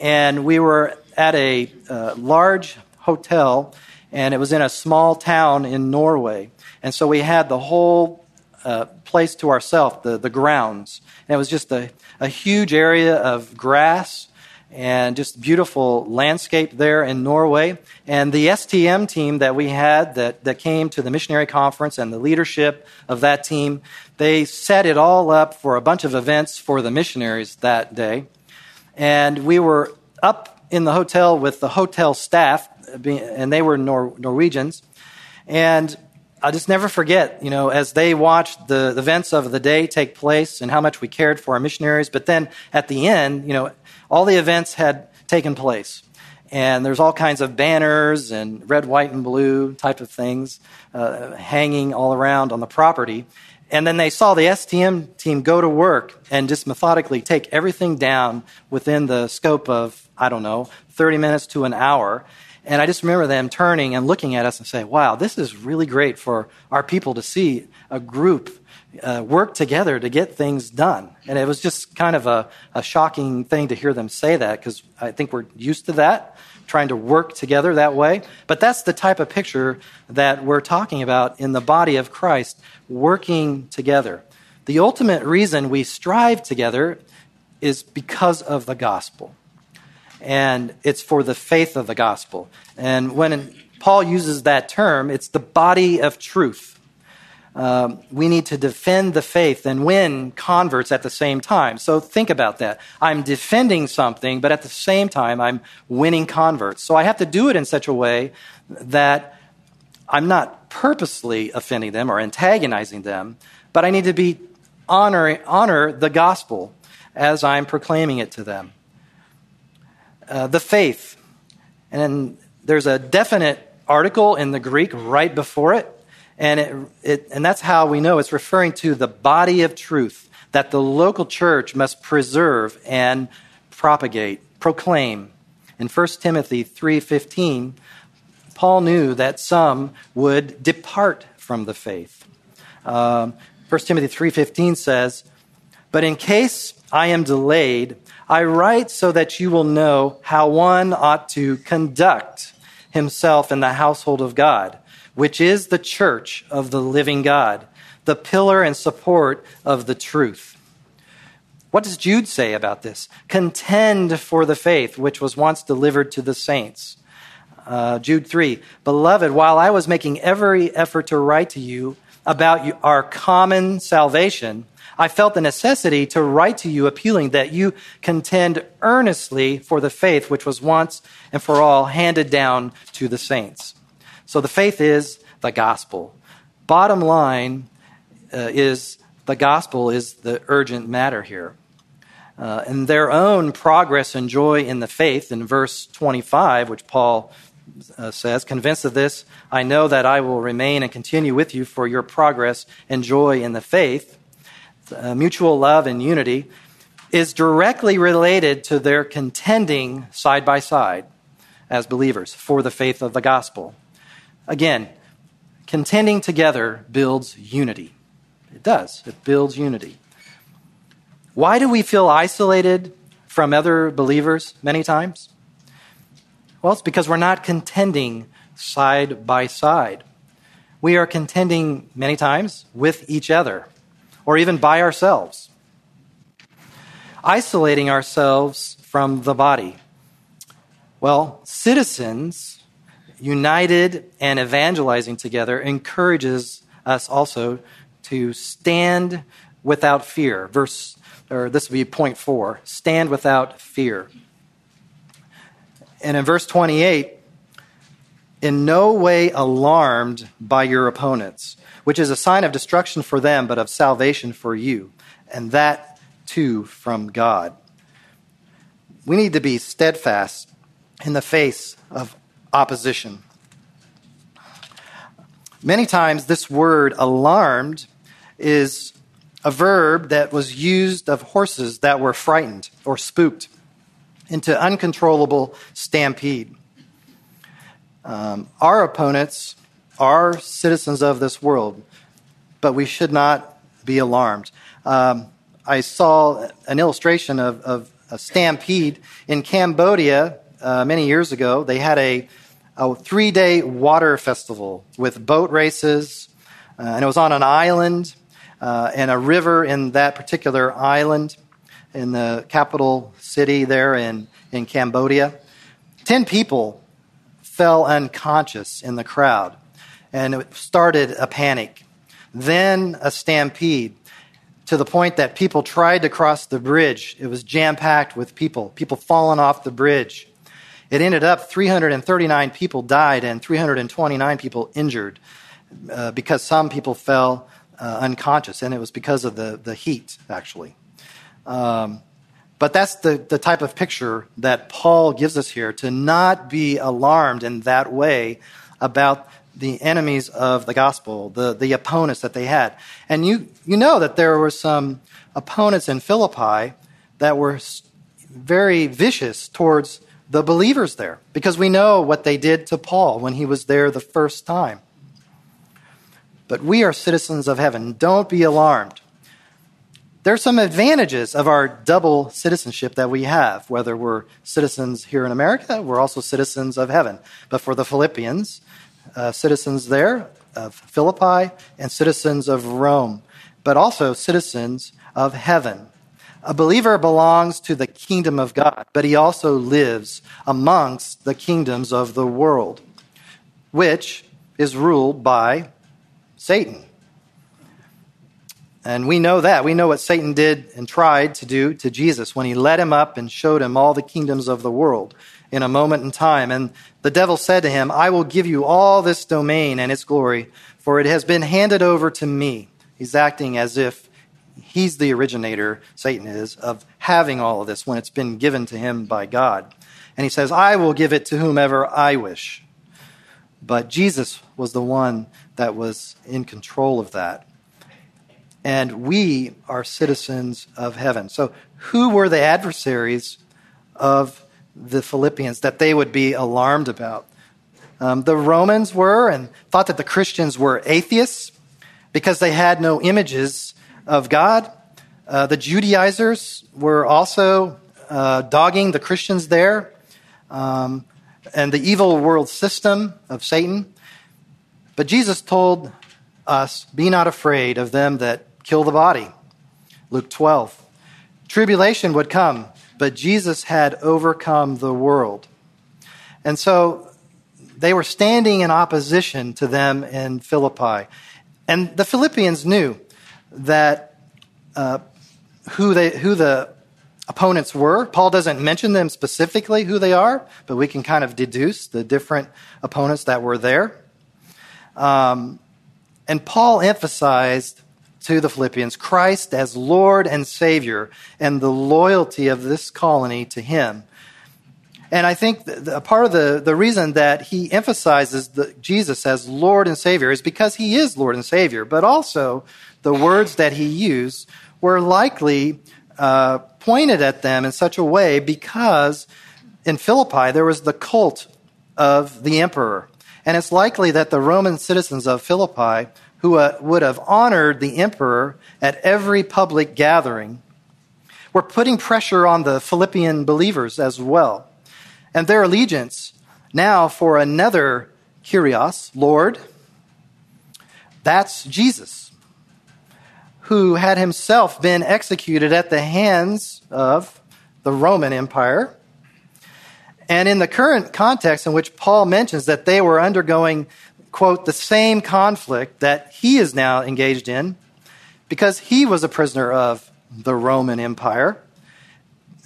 and we were at a uh, large hotel, and it was in a small town in Norway. And so we had the whole uh, place to ourselves, the, the grounds. And it was just a, a huge area of grass and just beautiful landscape there in Norway. And the STM team that we had that, that came to the missionary conference and the leadership of that team, they set it all up for a bunch of events for the missionaries that day. And we were up in the hotel with the hotel staff, and they were Nor- Norwegians. And I'll just never forget, you know, as they watched the, events of the day take place and how much we cared for our missionaries. But then at the end, you know, all the events had taken place. And there's all kinds of banners and red, white, and blue type of things uh, hanging all around on the property. And then they saw the STM team go to work and just methodically take everything down within the scope of, I don't know, 30 minutes to an hour. And I just remember them turning and looking at us and saying, wow, this is really great for our people to see a group uh, work together to get things done. And it was just kind of a, a shocking thing to hear them say that because I think we're used to that, trying to work together that way. But that's the type of picture that we're talking about in the body of Christ, working together. The ultimate reason we strive together is because of the gospel and it's for the faith of the gospel. And when Paul uses that term, it's the body of truth. Um, we need to defend the faith and win converts at the same time. So think about that. I'm defending something, but at the same time, I'm winning converts. So I have to do it in such a way that I'm not purposely offending them or antagonizing them, but I need to be honor, honor the gospel as I'm proclaiming it to them. Uh, the faith. And there's a definite article in the Greek right before it. And, it, it, and that's how we know it's referring to the body of truth that the local church must preserve and propagate, proclaim. In 1 Timothy 3:15, Paul knew that some would depart from the faith. Um, 1 Timothy 3:15 says, "But in case I am delayed, I write so that you will know how one ought to conduct himself in the household of God, which is the church of the living God, the pillar and support of the truth. What does Jude say about this? Contend for the faith which was once delivered to the saints. Uh, Jude 3 Beloved, while I was making every effort to write to you about our common salvation, I felt the necessity to write to you appealing that you contend earnestly for the faith which was once and for all handed down to the saints. So the faith is the gospel. Bottom line uh, is the gospel is the urgent matter here. Uh, and their own progress and joy in the faith in verse 25, which Paul uh, says, Convinced of this, I know that I will remain and continue with you for your progress and joy in the faith uh, mutual love and unity, is directly related to their contending side by side as believers for the faith of the gospel. Again, contending together builds unity. It does, it builds unity. Why do we feel isolated from other believers many times? Well, it's because we're not contending side by side. We are contending many times with each other or even by ourselves. Isolating ourselves from the body. Well, citizens united and evangelizing together encourages us also to stand without fear. Verse, or this would be point four stand without fear. And in verse 28, in no way alarmed by your opponents which is a sign of destruction for them, but of salvation for you, and that too from God. We need to be steadfast in the face of opposition. Many times, this word alarmed is a verb that was used of horses that were frightened or spooked into uncontrollable stampede. Um, our opponents are citizens of this world, but we should not be alarmed. Um, I saw an illustration of, of, a stampede in Cambodia uh, many years ago. They had a, a three day water festival with boat races, uh, and it was on an island uh, and a river in that particular island in the capital city there in, in Cambodia. Ten people fell unconscious in the crowd, and it started a panic. Then a stampede to the point that people tried to cross the bridge. It was jam packed with people, people falling off the bridge. It ended up 339 people died and 329 people injured uh, because some people fell uh, unconscious, and it was because of the, the heat, actually. Um, but that's the, the type of picture that Paul gives us here to not be alarmed in that way about the enemies of the gospel, the, the opponents that they had. And you, you know that there were some opponents in Philippi that were very vicious towards the believers there because we know what they did to Paul when he was there the first time. But we are citizens of heaven. Don't be alarmed. There are some advantages of our double citizenship that we have, whether we're citizens here in America, we're also citizens of heaven. But for the Philippians, uh, citizens there of Philippi and citizens of Rome, but also citizens of heaven. A believer belongs to the kingdom of God, but he also lives amongst the kingdoms of the world, which is ruled by Satan. And we know that. We know what Satan did and tried to do to Jesus when he led him up and showed him all the kingdoms of the world in a moment in time. And the devil said to him, I will give you all this domain and its glory, for it has been handed over to me. He's acting as if he's the originator, Satan is, of having all of this when it's been given to him by God. And he says, I will give it to whomever I wish. But Jesus was the one that was in control of that and we are citizens of heaven. So, who were the adversaries of the Philippians that they would be alarmed about? Um, the Romans were and thought that the Christians were atheists because they had no images of God. Uh, the Judaizers were also uh, dogging the Christians there, um, and the evil world system of Satan. But Jesus told us, Be not afraid of them that kill the body. Luke 12. Tribulation would come, but Jesus had overcome the world. And so they were standing in opposition to them in Philippi. And the Philippians knew that uh, who, they, who the opponents were. Paul doesn't mention them specifically who they are, but we can kind of deduce the different opponents that were there. Um, and Paul emphasized to the Philippians Christ as Lord and Savior and the loyalty of this colony to Him. And I think a part of the, the reason that he emphasizes the, Jesus as Lord and Savior is because he is Lord and Savior, but also the words that he used were likely uh, pointed at them in such a way because in Philippi there was the cult of the emperor. And it's likely that the Roman citizens of Philippi who uh, would have honored the emperor at every public gathering, were putting pressure on the Philippian believers as well. And their allegiance now for another Kyrios, Lord, that's Jesus, who had himself been executed at the hands of the Roman Empire. And in the current context in which Paul mentions that they were undergoing quote, the same conflict that he is now engaged in because he was a prisoner of the Roman Empire.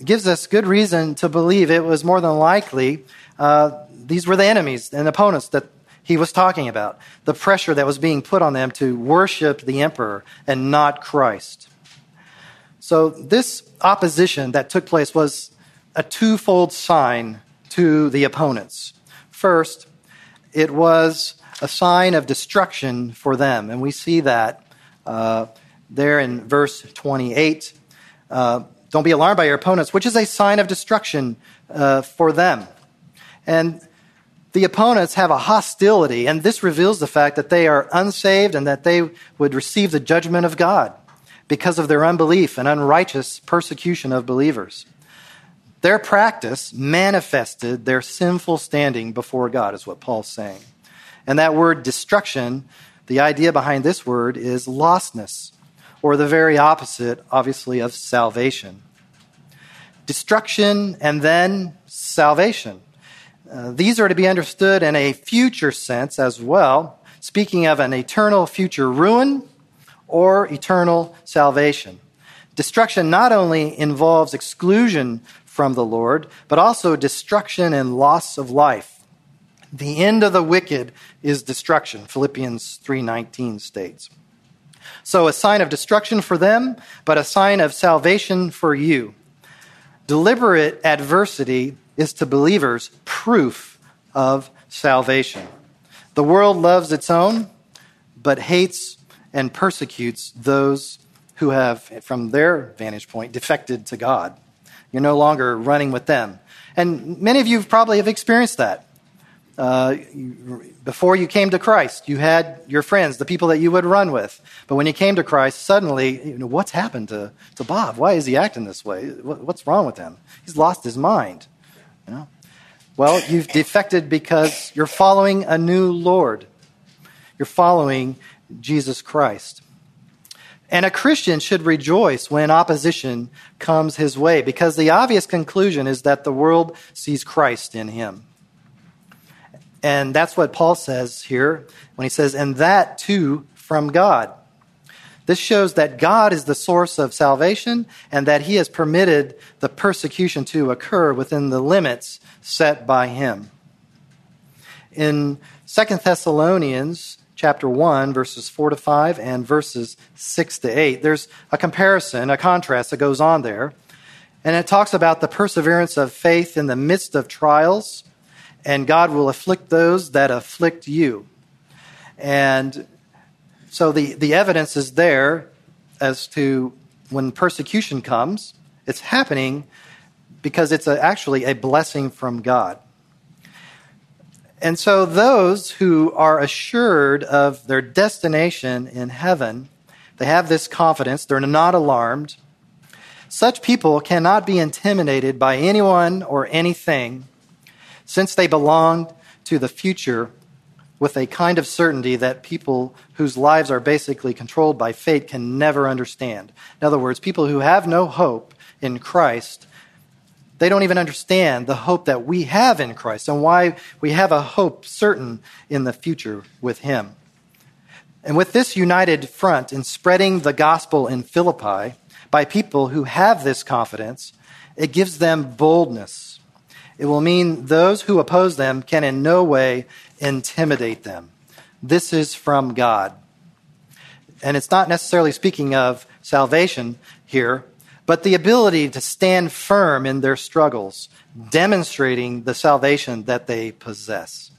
Gives us good reason to believe it was more than likely uh, these were the enemies and opponents that he was talking about, the pressure that was being put on them to worship the emperor and not Christ. So, this opposition that took place was a twofold sign to the opponents. First, it was a sign of destruction for them. And we see that uh, there in verse 28. Uh, don't be alarmed by your opponents, which is a sign of destruction uh, for them. And the opponents have a hostility, and this reveals the fact that they are unsaved and that they would receive the judgment of God because of their unbelief and unrighteous persecution of believers. Their practice manifested their sinful standing before God, is what Paul's saying. And that word destruction, the idea behind this word is lostness, or the very opposite, obviously, of salvation. Destruction and then salvation. Uh, these are to be understood in a future sense as well, speaking of an eternal future ruin or eternal salvation. Destruction not only involves exclusion from the Lord, but also destruction and loss of life. The end of the wicked is destruction, Philippians 3:19 states. So a sign of destruction for them, but a sign of salvation for you. Deliberate adversity is to believers proof of salvation. The world loves its own, but hates and persecutes those who have, from their vantage point, defected to God. You're no longer running with them. And many of you probably have experienced that. Uh, before you came to Christ, you had your friends, the people that you would run with. But when you came to Christ, suddenly, you know, what's happened to, to Bob? Why is he acting this way? What's wrong with him? He's lost his mind. Well, you've defected because you're following a new Lord. You're following Jesus Christ. And a Christian should rejoice when opposition comes his way because the obvious conclusion is that the world sees Christ in him. And that's what Paul says here when he says, and that too from God. This shows that God is the source of salvation and that he has permitted the persecution to occur within the limits set by him. In 2 Thessalonians chapter 1 verses 4 to 5 and verses 6 to 8, there's a comparison, a contrast that goes on there. And it talks about the perseverance of faith in the midst of trials, and God will afflict those that afflict you. And so the, the evidence is there as to when persecution comes, it's happening because it's a, actually a blessing from God. And so those who are assured of their destination in heaven, they have this confidence, they're not alarmed. Such people cannot be intimidated by anyone or anything since they belong to the future with a kind of certainty that people whose lives are basically controlled by fate can never understand. In other words, people who have no hope in Christ, they don't even understand the hope that we have in Christ and why we have a hope certain in the future with Him. And with this united front in spreading the gospel in Philippi by people who have this confidence, it gives them boldness. It will mean those who oppose them can in no way intimidate them. This is from God. And it's not necessarily speaking of salvation here, but the ability to stand firm in their struggles, demonstrating the salvation that they possess.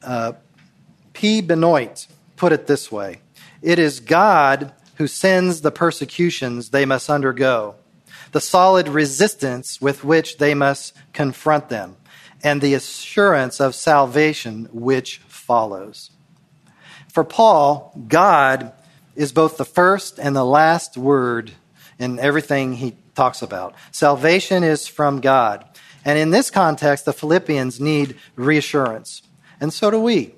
Uh, P. Benoit put it this way It is God who sends the persecutions they must undergo, the solid resistance with which they must confront them and the assurance of salvation which follows. For Paul, God is both the first and the last word in everything he talks about. Salvation is from God. And in this context, the Philippians need reassurance. And so do we.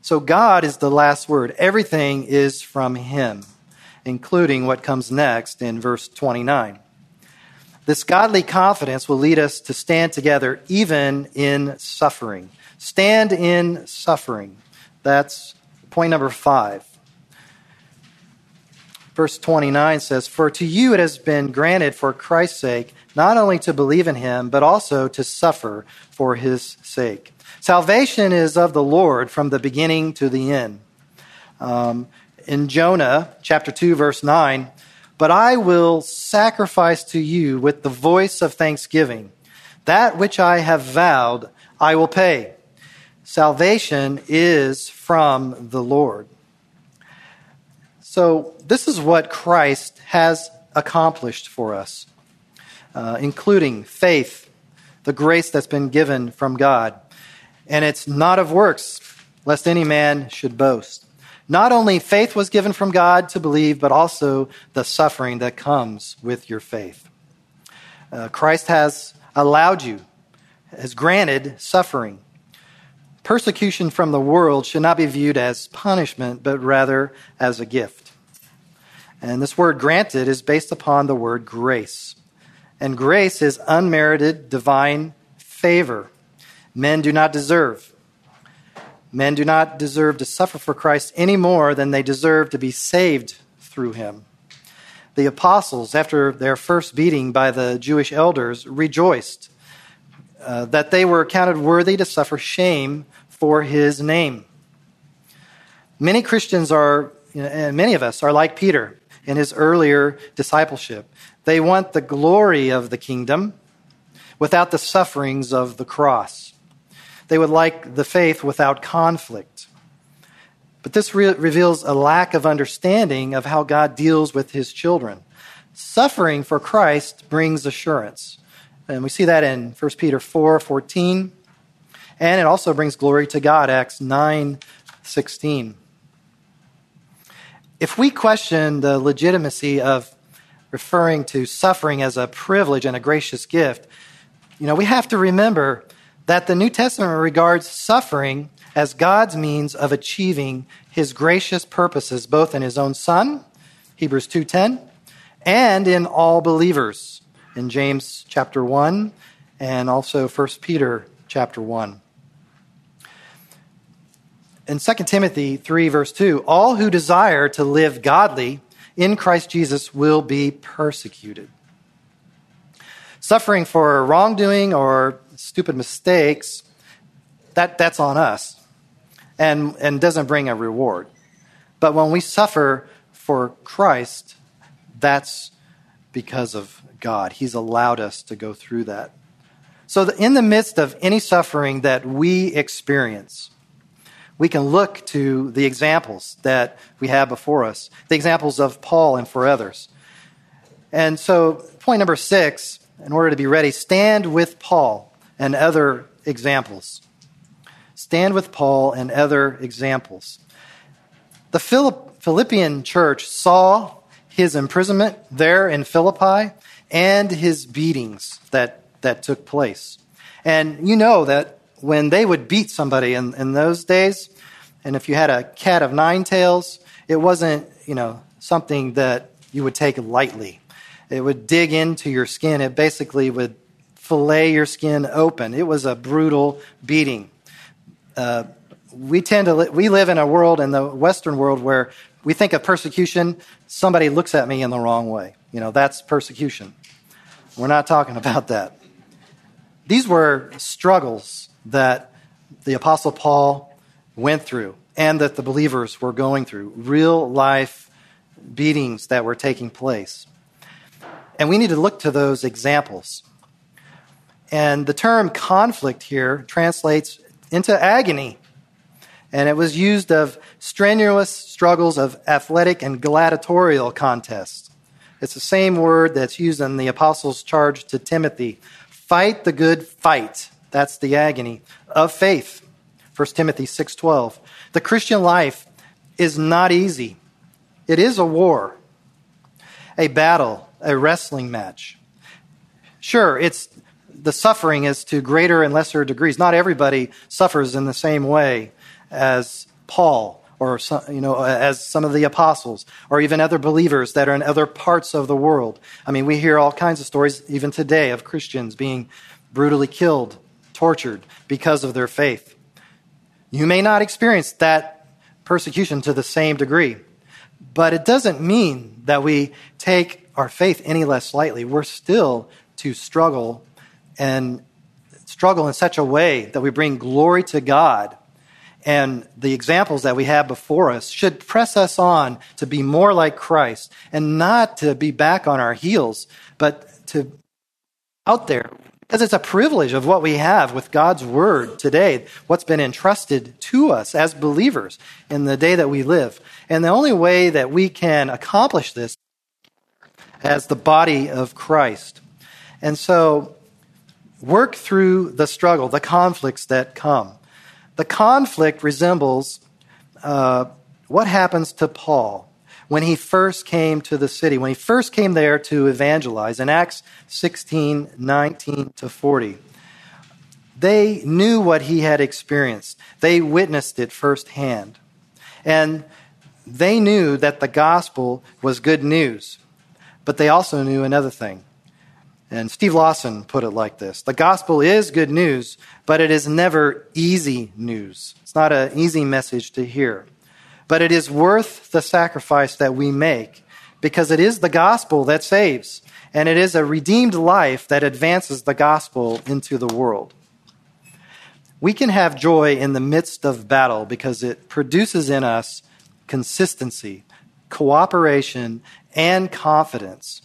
So God is the last word. Everything is from Him, including what comes next in verse 29. This godly confidence will lead us to stand together even in suffering. Stand in suffering. That's point number five. Verse 29 says, For to you it has been granted for Christ's sake not only to believe in him, but also to suffer for his sake. Salvation is of the Lord from the beginning to the end. Um, in Jonah chapter 2, verse 9, but I will sacrifice to you with the voice of thanksgiving. That which I have vowed, I will pay. Salvation is from the Lord. So, this is what Christ has accomplished for us, uh, including faith, the grace that's been given from God. And it's not of works, lest any man should boast. Not only faith was given from God to believe, but also the suffering that comes with your faith. Uh, Christ has allowed you, has granted suffering. Persecution from the world should not be viewed as punishment, but rather as a gift. And this word granted is based upon the word grace. And grace is unmerited divine favor. Men do not deserve. Men do not deserve to suffer for Christ any more than they deserve to be saved through him. The apostles, after their first beating by the Jewish elders, rejoiced uh, that they were counted worthy to suffer shame for his name. Many Christians are, and many of us are like Peter in his earlier discipleship. They want the glory of the kingdom without the sufferings of the cross. They would like the faith without conflict. But this re- reveals a lack of understanding of how God deals with his children. Suffering for Christ brings assurance. And we see that in 1 Peter 4 14 and it also brings glory to God, Acts 9 16. If we question the legitimacy of referring to suffering as a privilege and a gracious gift, you know, we have to remember that the New Testament regards suffering as God's means of achieving his gracious purposes both in his own son, Hebrews 2:10, and in all believers in James chapter 1 and also 1 Peter chapter 1 in 2 Timothy 3, verse 2, all who desire to live godly in Christ Jesus will be persecuted. Suffering for wrongdoing or stupid mistakes, that, that's on us and, and doesn't bring a reward. But when we suffer for Christ, that's because of God. He's allowed us to go through that. So, in the midst of any suffering that we experience, we can look to the examples that we have before us, the examples of Paul and for others. And so, point number six, in order to be ready, stand with Paul and other examples. Stand with Paul and other examples. The Philippian church saw his imprisonment there in Philippi and his beatings that, that took place. And you know that when they would beat somebody in, in those days, and if you had a cat of nine tails, it wasn't, you know, something that you would take lightly. It would dig into your skin. It basically would fillet your skin open. It was a brutal beating. Uh, we tend to li- we live in a world in the Western world where we think of persecution. Somebody looks at me in the wrong way. You know that's persecution. We're not talking about that. These were struggles that the Apostle Paul went through and that the believers were going through real life beatings that were taking place. And we need to look to those examples. And the term conflict here translates into agony. And it was used of strenuous struggles of athletic and gladiatorial contests. It's the same word that's used in the apostles' charge to Timothy fight the good fight that's the agony of faith. 1 Timothy 6:12. The Christian life is not easy. It is a war, a battle, a wrestling match. Sure, it's the suffering is to greater and lesser degrees. Not everybody suffers in the same way as Paul or some, you know as some of the apostles or even other believers that are in other parts of the world. I mean, we hear all kinds of stories even today of Christians being brutally killed tortured because of their faith. You may not experience that persecution to the same degree, but it doesn't mean that we take our faith any less lightly. We're still to struggle and struggle in such a way that we bring glory to God. And the examples that we have before us should press us on to be more like Christ and not to be back on our heels, but to out there Because it's a privilege of what we have with God's word today, what's been entrusted to us as believers in the day that we live. And the only way that we can accomplish this as the body of Christ. And so, work through the struggle, the conflicts that come. The conflict resembles uh, what happens to Paul when he first came to the city, when he first came there to evangelize in Acts 16 19 to 40. They knew what he had experienced, they witnessed it firsthand. And they knew that the gospel was good news, but they also knew another thing. And Steve Lawson put it like this The gospel is good news, but it is never easy news. It's not an easy message to hear. But it is worth the sacrifice that we make because it is the gospel that saves, and it is a redeemed life that advances the gospel into the world. We can have joy in the midst of battle because it produces in us consistency, cooperation, and confidence.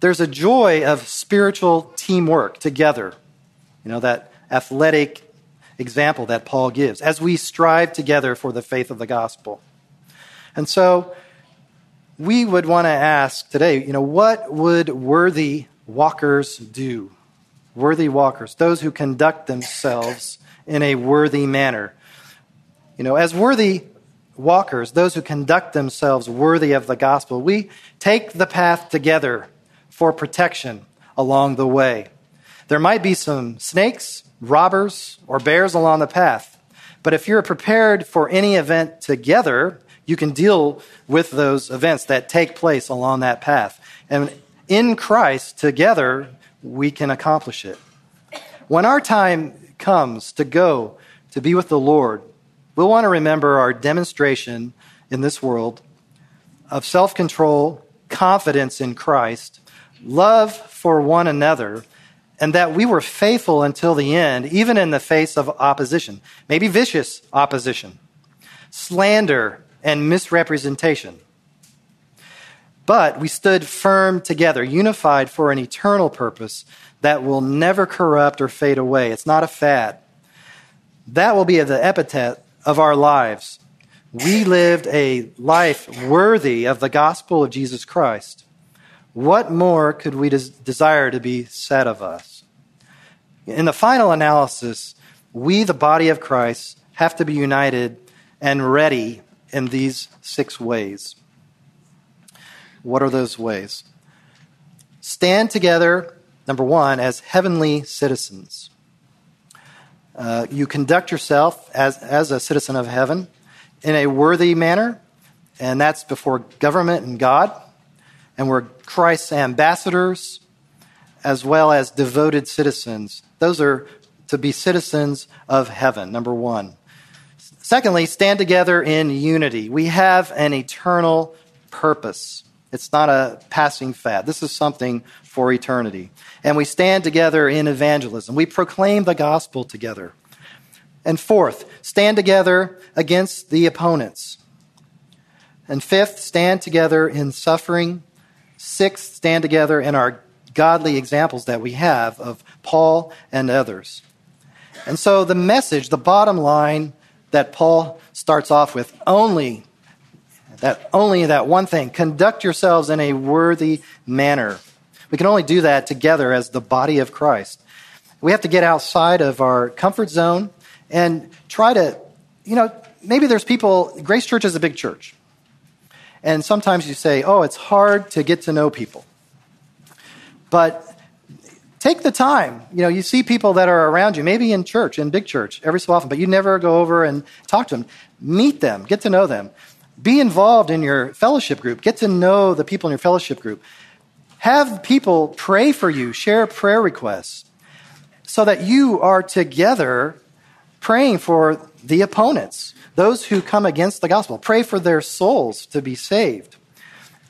There's a joy of spiritual teamwork together. You know, that athletic example that Paul gives as we strive together for the faith of the gospel. And so we would want to ask today, you know, what would worthy walkers do? Worthy walkers, those who conduct themselves in a worthy manner. You know, as worthy walkers, those who conduct themselves worthy of the gospel, we take the path together for protection along the way. There might be some snakes, robbers, or bears along the path. But if you're prepared for any event together, you can deal with those events that take place along that path. And in Christ, together, we can accomplish it. When our time comes to go to be with the Lord, we'll want to remember our demonstration in this world of self control, confidence in Christ, love for one another, and that we were faithful until the end, even in the face of opposition, maybe vicious opposition, slander, and misrepresentation. But we stood firm together, unified for an eternal purpose that will never corrupt or fade away. It's not a fad. That will be the epithet of our lives. We lived a life worthy of the gospel of Jesus Christ. What more could we des- desire to be said of us? In the final analysis, we, the body of Christ, have to be united and ready in these six ways. What are those ways? Stand together, number one, as heavenly citizens. Uh, you conduct yourself as, as a citizen of heaven in a worthy manner, and that's before government and God and we're Christ's ambassadors as well as devoted citizens. Those are to be citizens of heaven, number one. Secondly, stand together in unity. We have an eternal purpose. It's not a passing fad. This is something for eternity. And we stand together in evangelism. We proclaim the gospel together. And fourth, stand together against the opponents. And fifth, stand together in suffering Sixth, stand together in our godly examples that we have of Paul and others. And so the message, the bottom line that Paul starts off with, only that only that one thing, conduct yourselves in a worthy manner. We can only do that together as the body of Christ. We have to get outside of our comfort zone and try to, you know, maybe there's people, Grace Church is a big church. And sometimes you say, oh, it's hard to get to know people. But take the time. You know, you see people that are around you, maybe in church, in big church, every so often, but you never go over and talk to them. Meet them, get to know them. Be involved in your fellowship group, get to know the people in your fellowship group. Have people pray for you, share prayer requests, so that you are together praying for the opponents those who come against the gospel. Pray for their souls to be saved.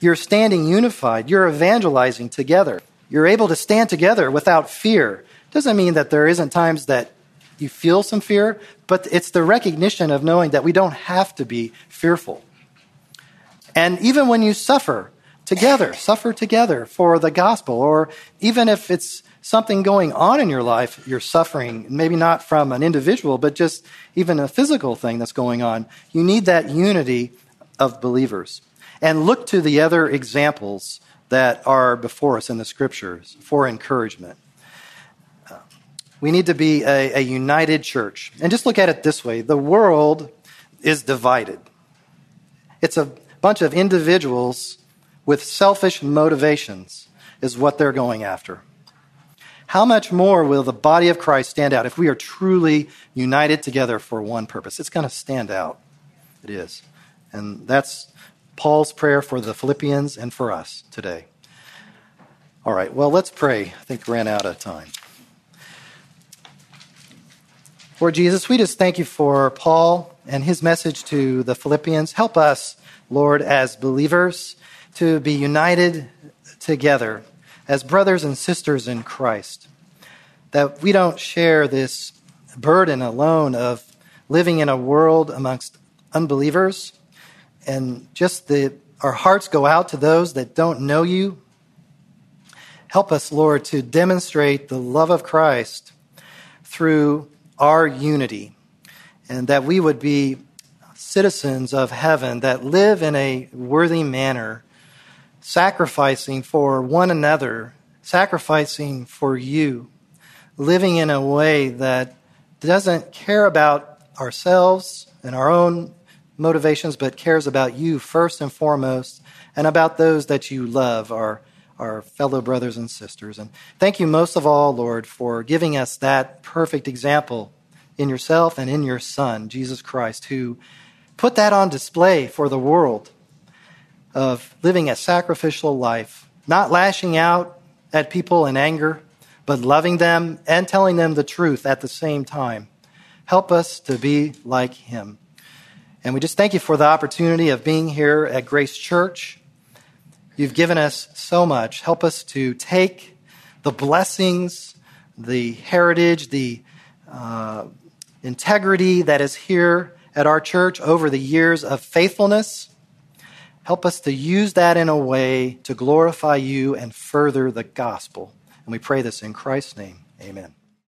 You're standing unified. You're evangelizing together. You're able to stand together without fear. Doesn't mean that there isn't times that you feel some fear, but it's the recognition of knowing that we don't have to be fearful. And even when you suffer together, suffer together for the gospel, or even if it's something going on in your life, you're suffering, maybe not from an individual, but just even a physical thing that's going on, you need that unity of believers. And look to the other examples that are before us in the scriptures for encouragement. Uh, we need to be a, a united church. And just look at it this way the world is divided, it's a bunch of individuals with selfish motivations, is what they're going after. How much more will the body of Christ stand out if we are truly united together for one purpose? It's going to stand out. It is. And that's Paul's prayer for the Philippians and for us today. All right, well, let's pray. I think we ran out of time. Lord Jesus, we just thank you for Paul and his message to the Philippians. Help us, Lord, as believers, to be united together as brothers and sisters in Christ. That we don't share this burden alone of living in a world amongst unbelievers and just the, our hearts go out to those that don't know you. Help us, Lord, to demonstrate the love of Christ through our unity, and that we would be citizens of heaven that live in a worthy manner, sacrificing for one another, sacrificing for you, living in a way that doesn't care about ourselves and our own motivations, but cares about you first and foremost, and about those that you love, our, our fellow brothers and sisters. And thank you most of all, Lord, for giving us that perfect example in yourself and in your Son, Jesus Christ, who put that on display for the world of living a sacrificial life, not lashing out at people in anger, but loving them and telling them the truth at the same time. Help us to be like him. And we just thank you for the opportunity of being here at Grace Church. You've given us so much. Help us to take the blessings, the heritage, the uh, integrity that is here at our church over the years of faithfulness. Help us to use that in a way to glorify you and further the gospel. And we pray this in Christ's name. Amen.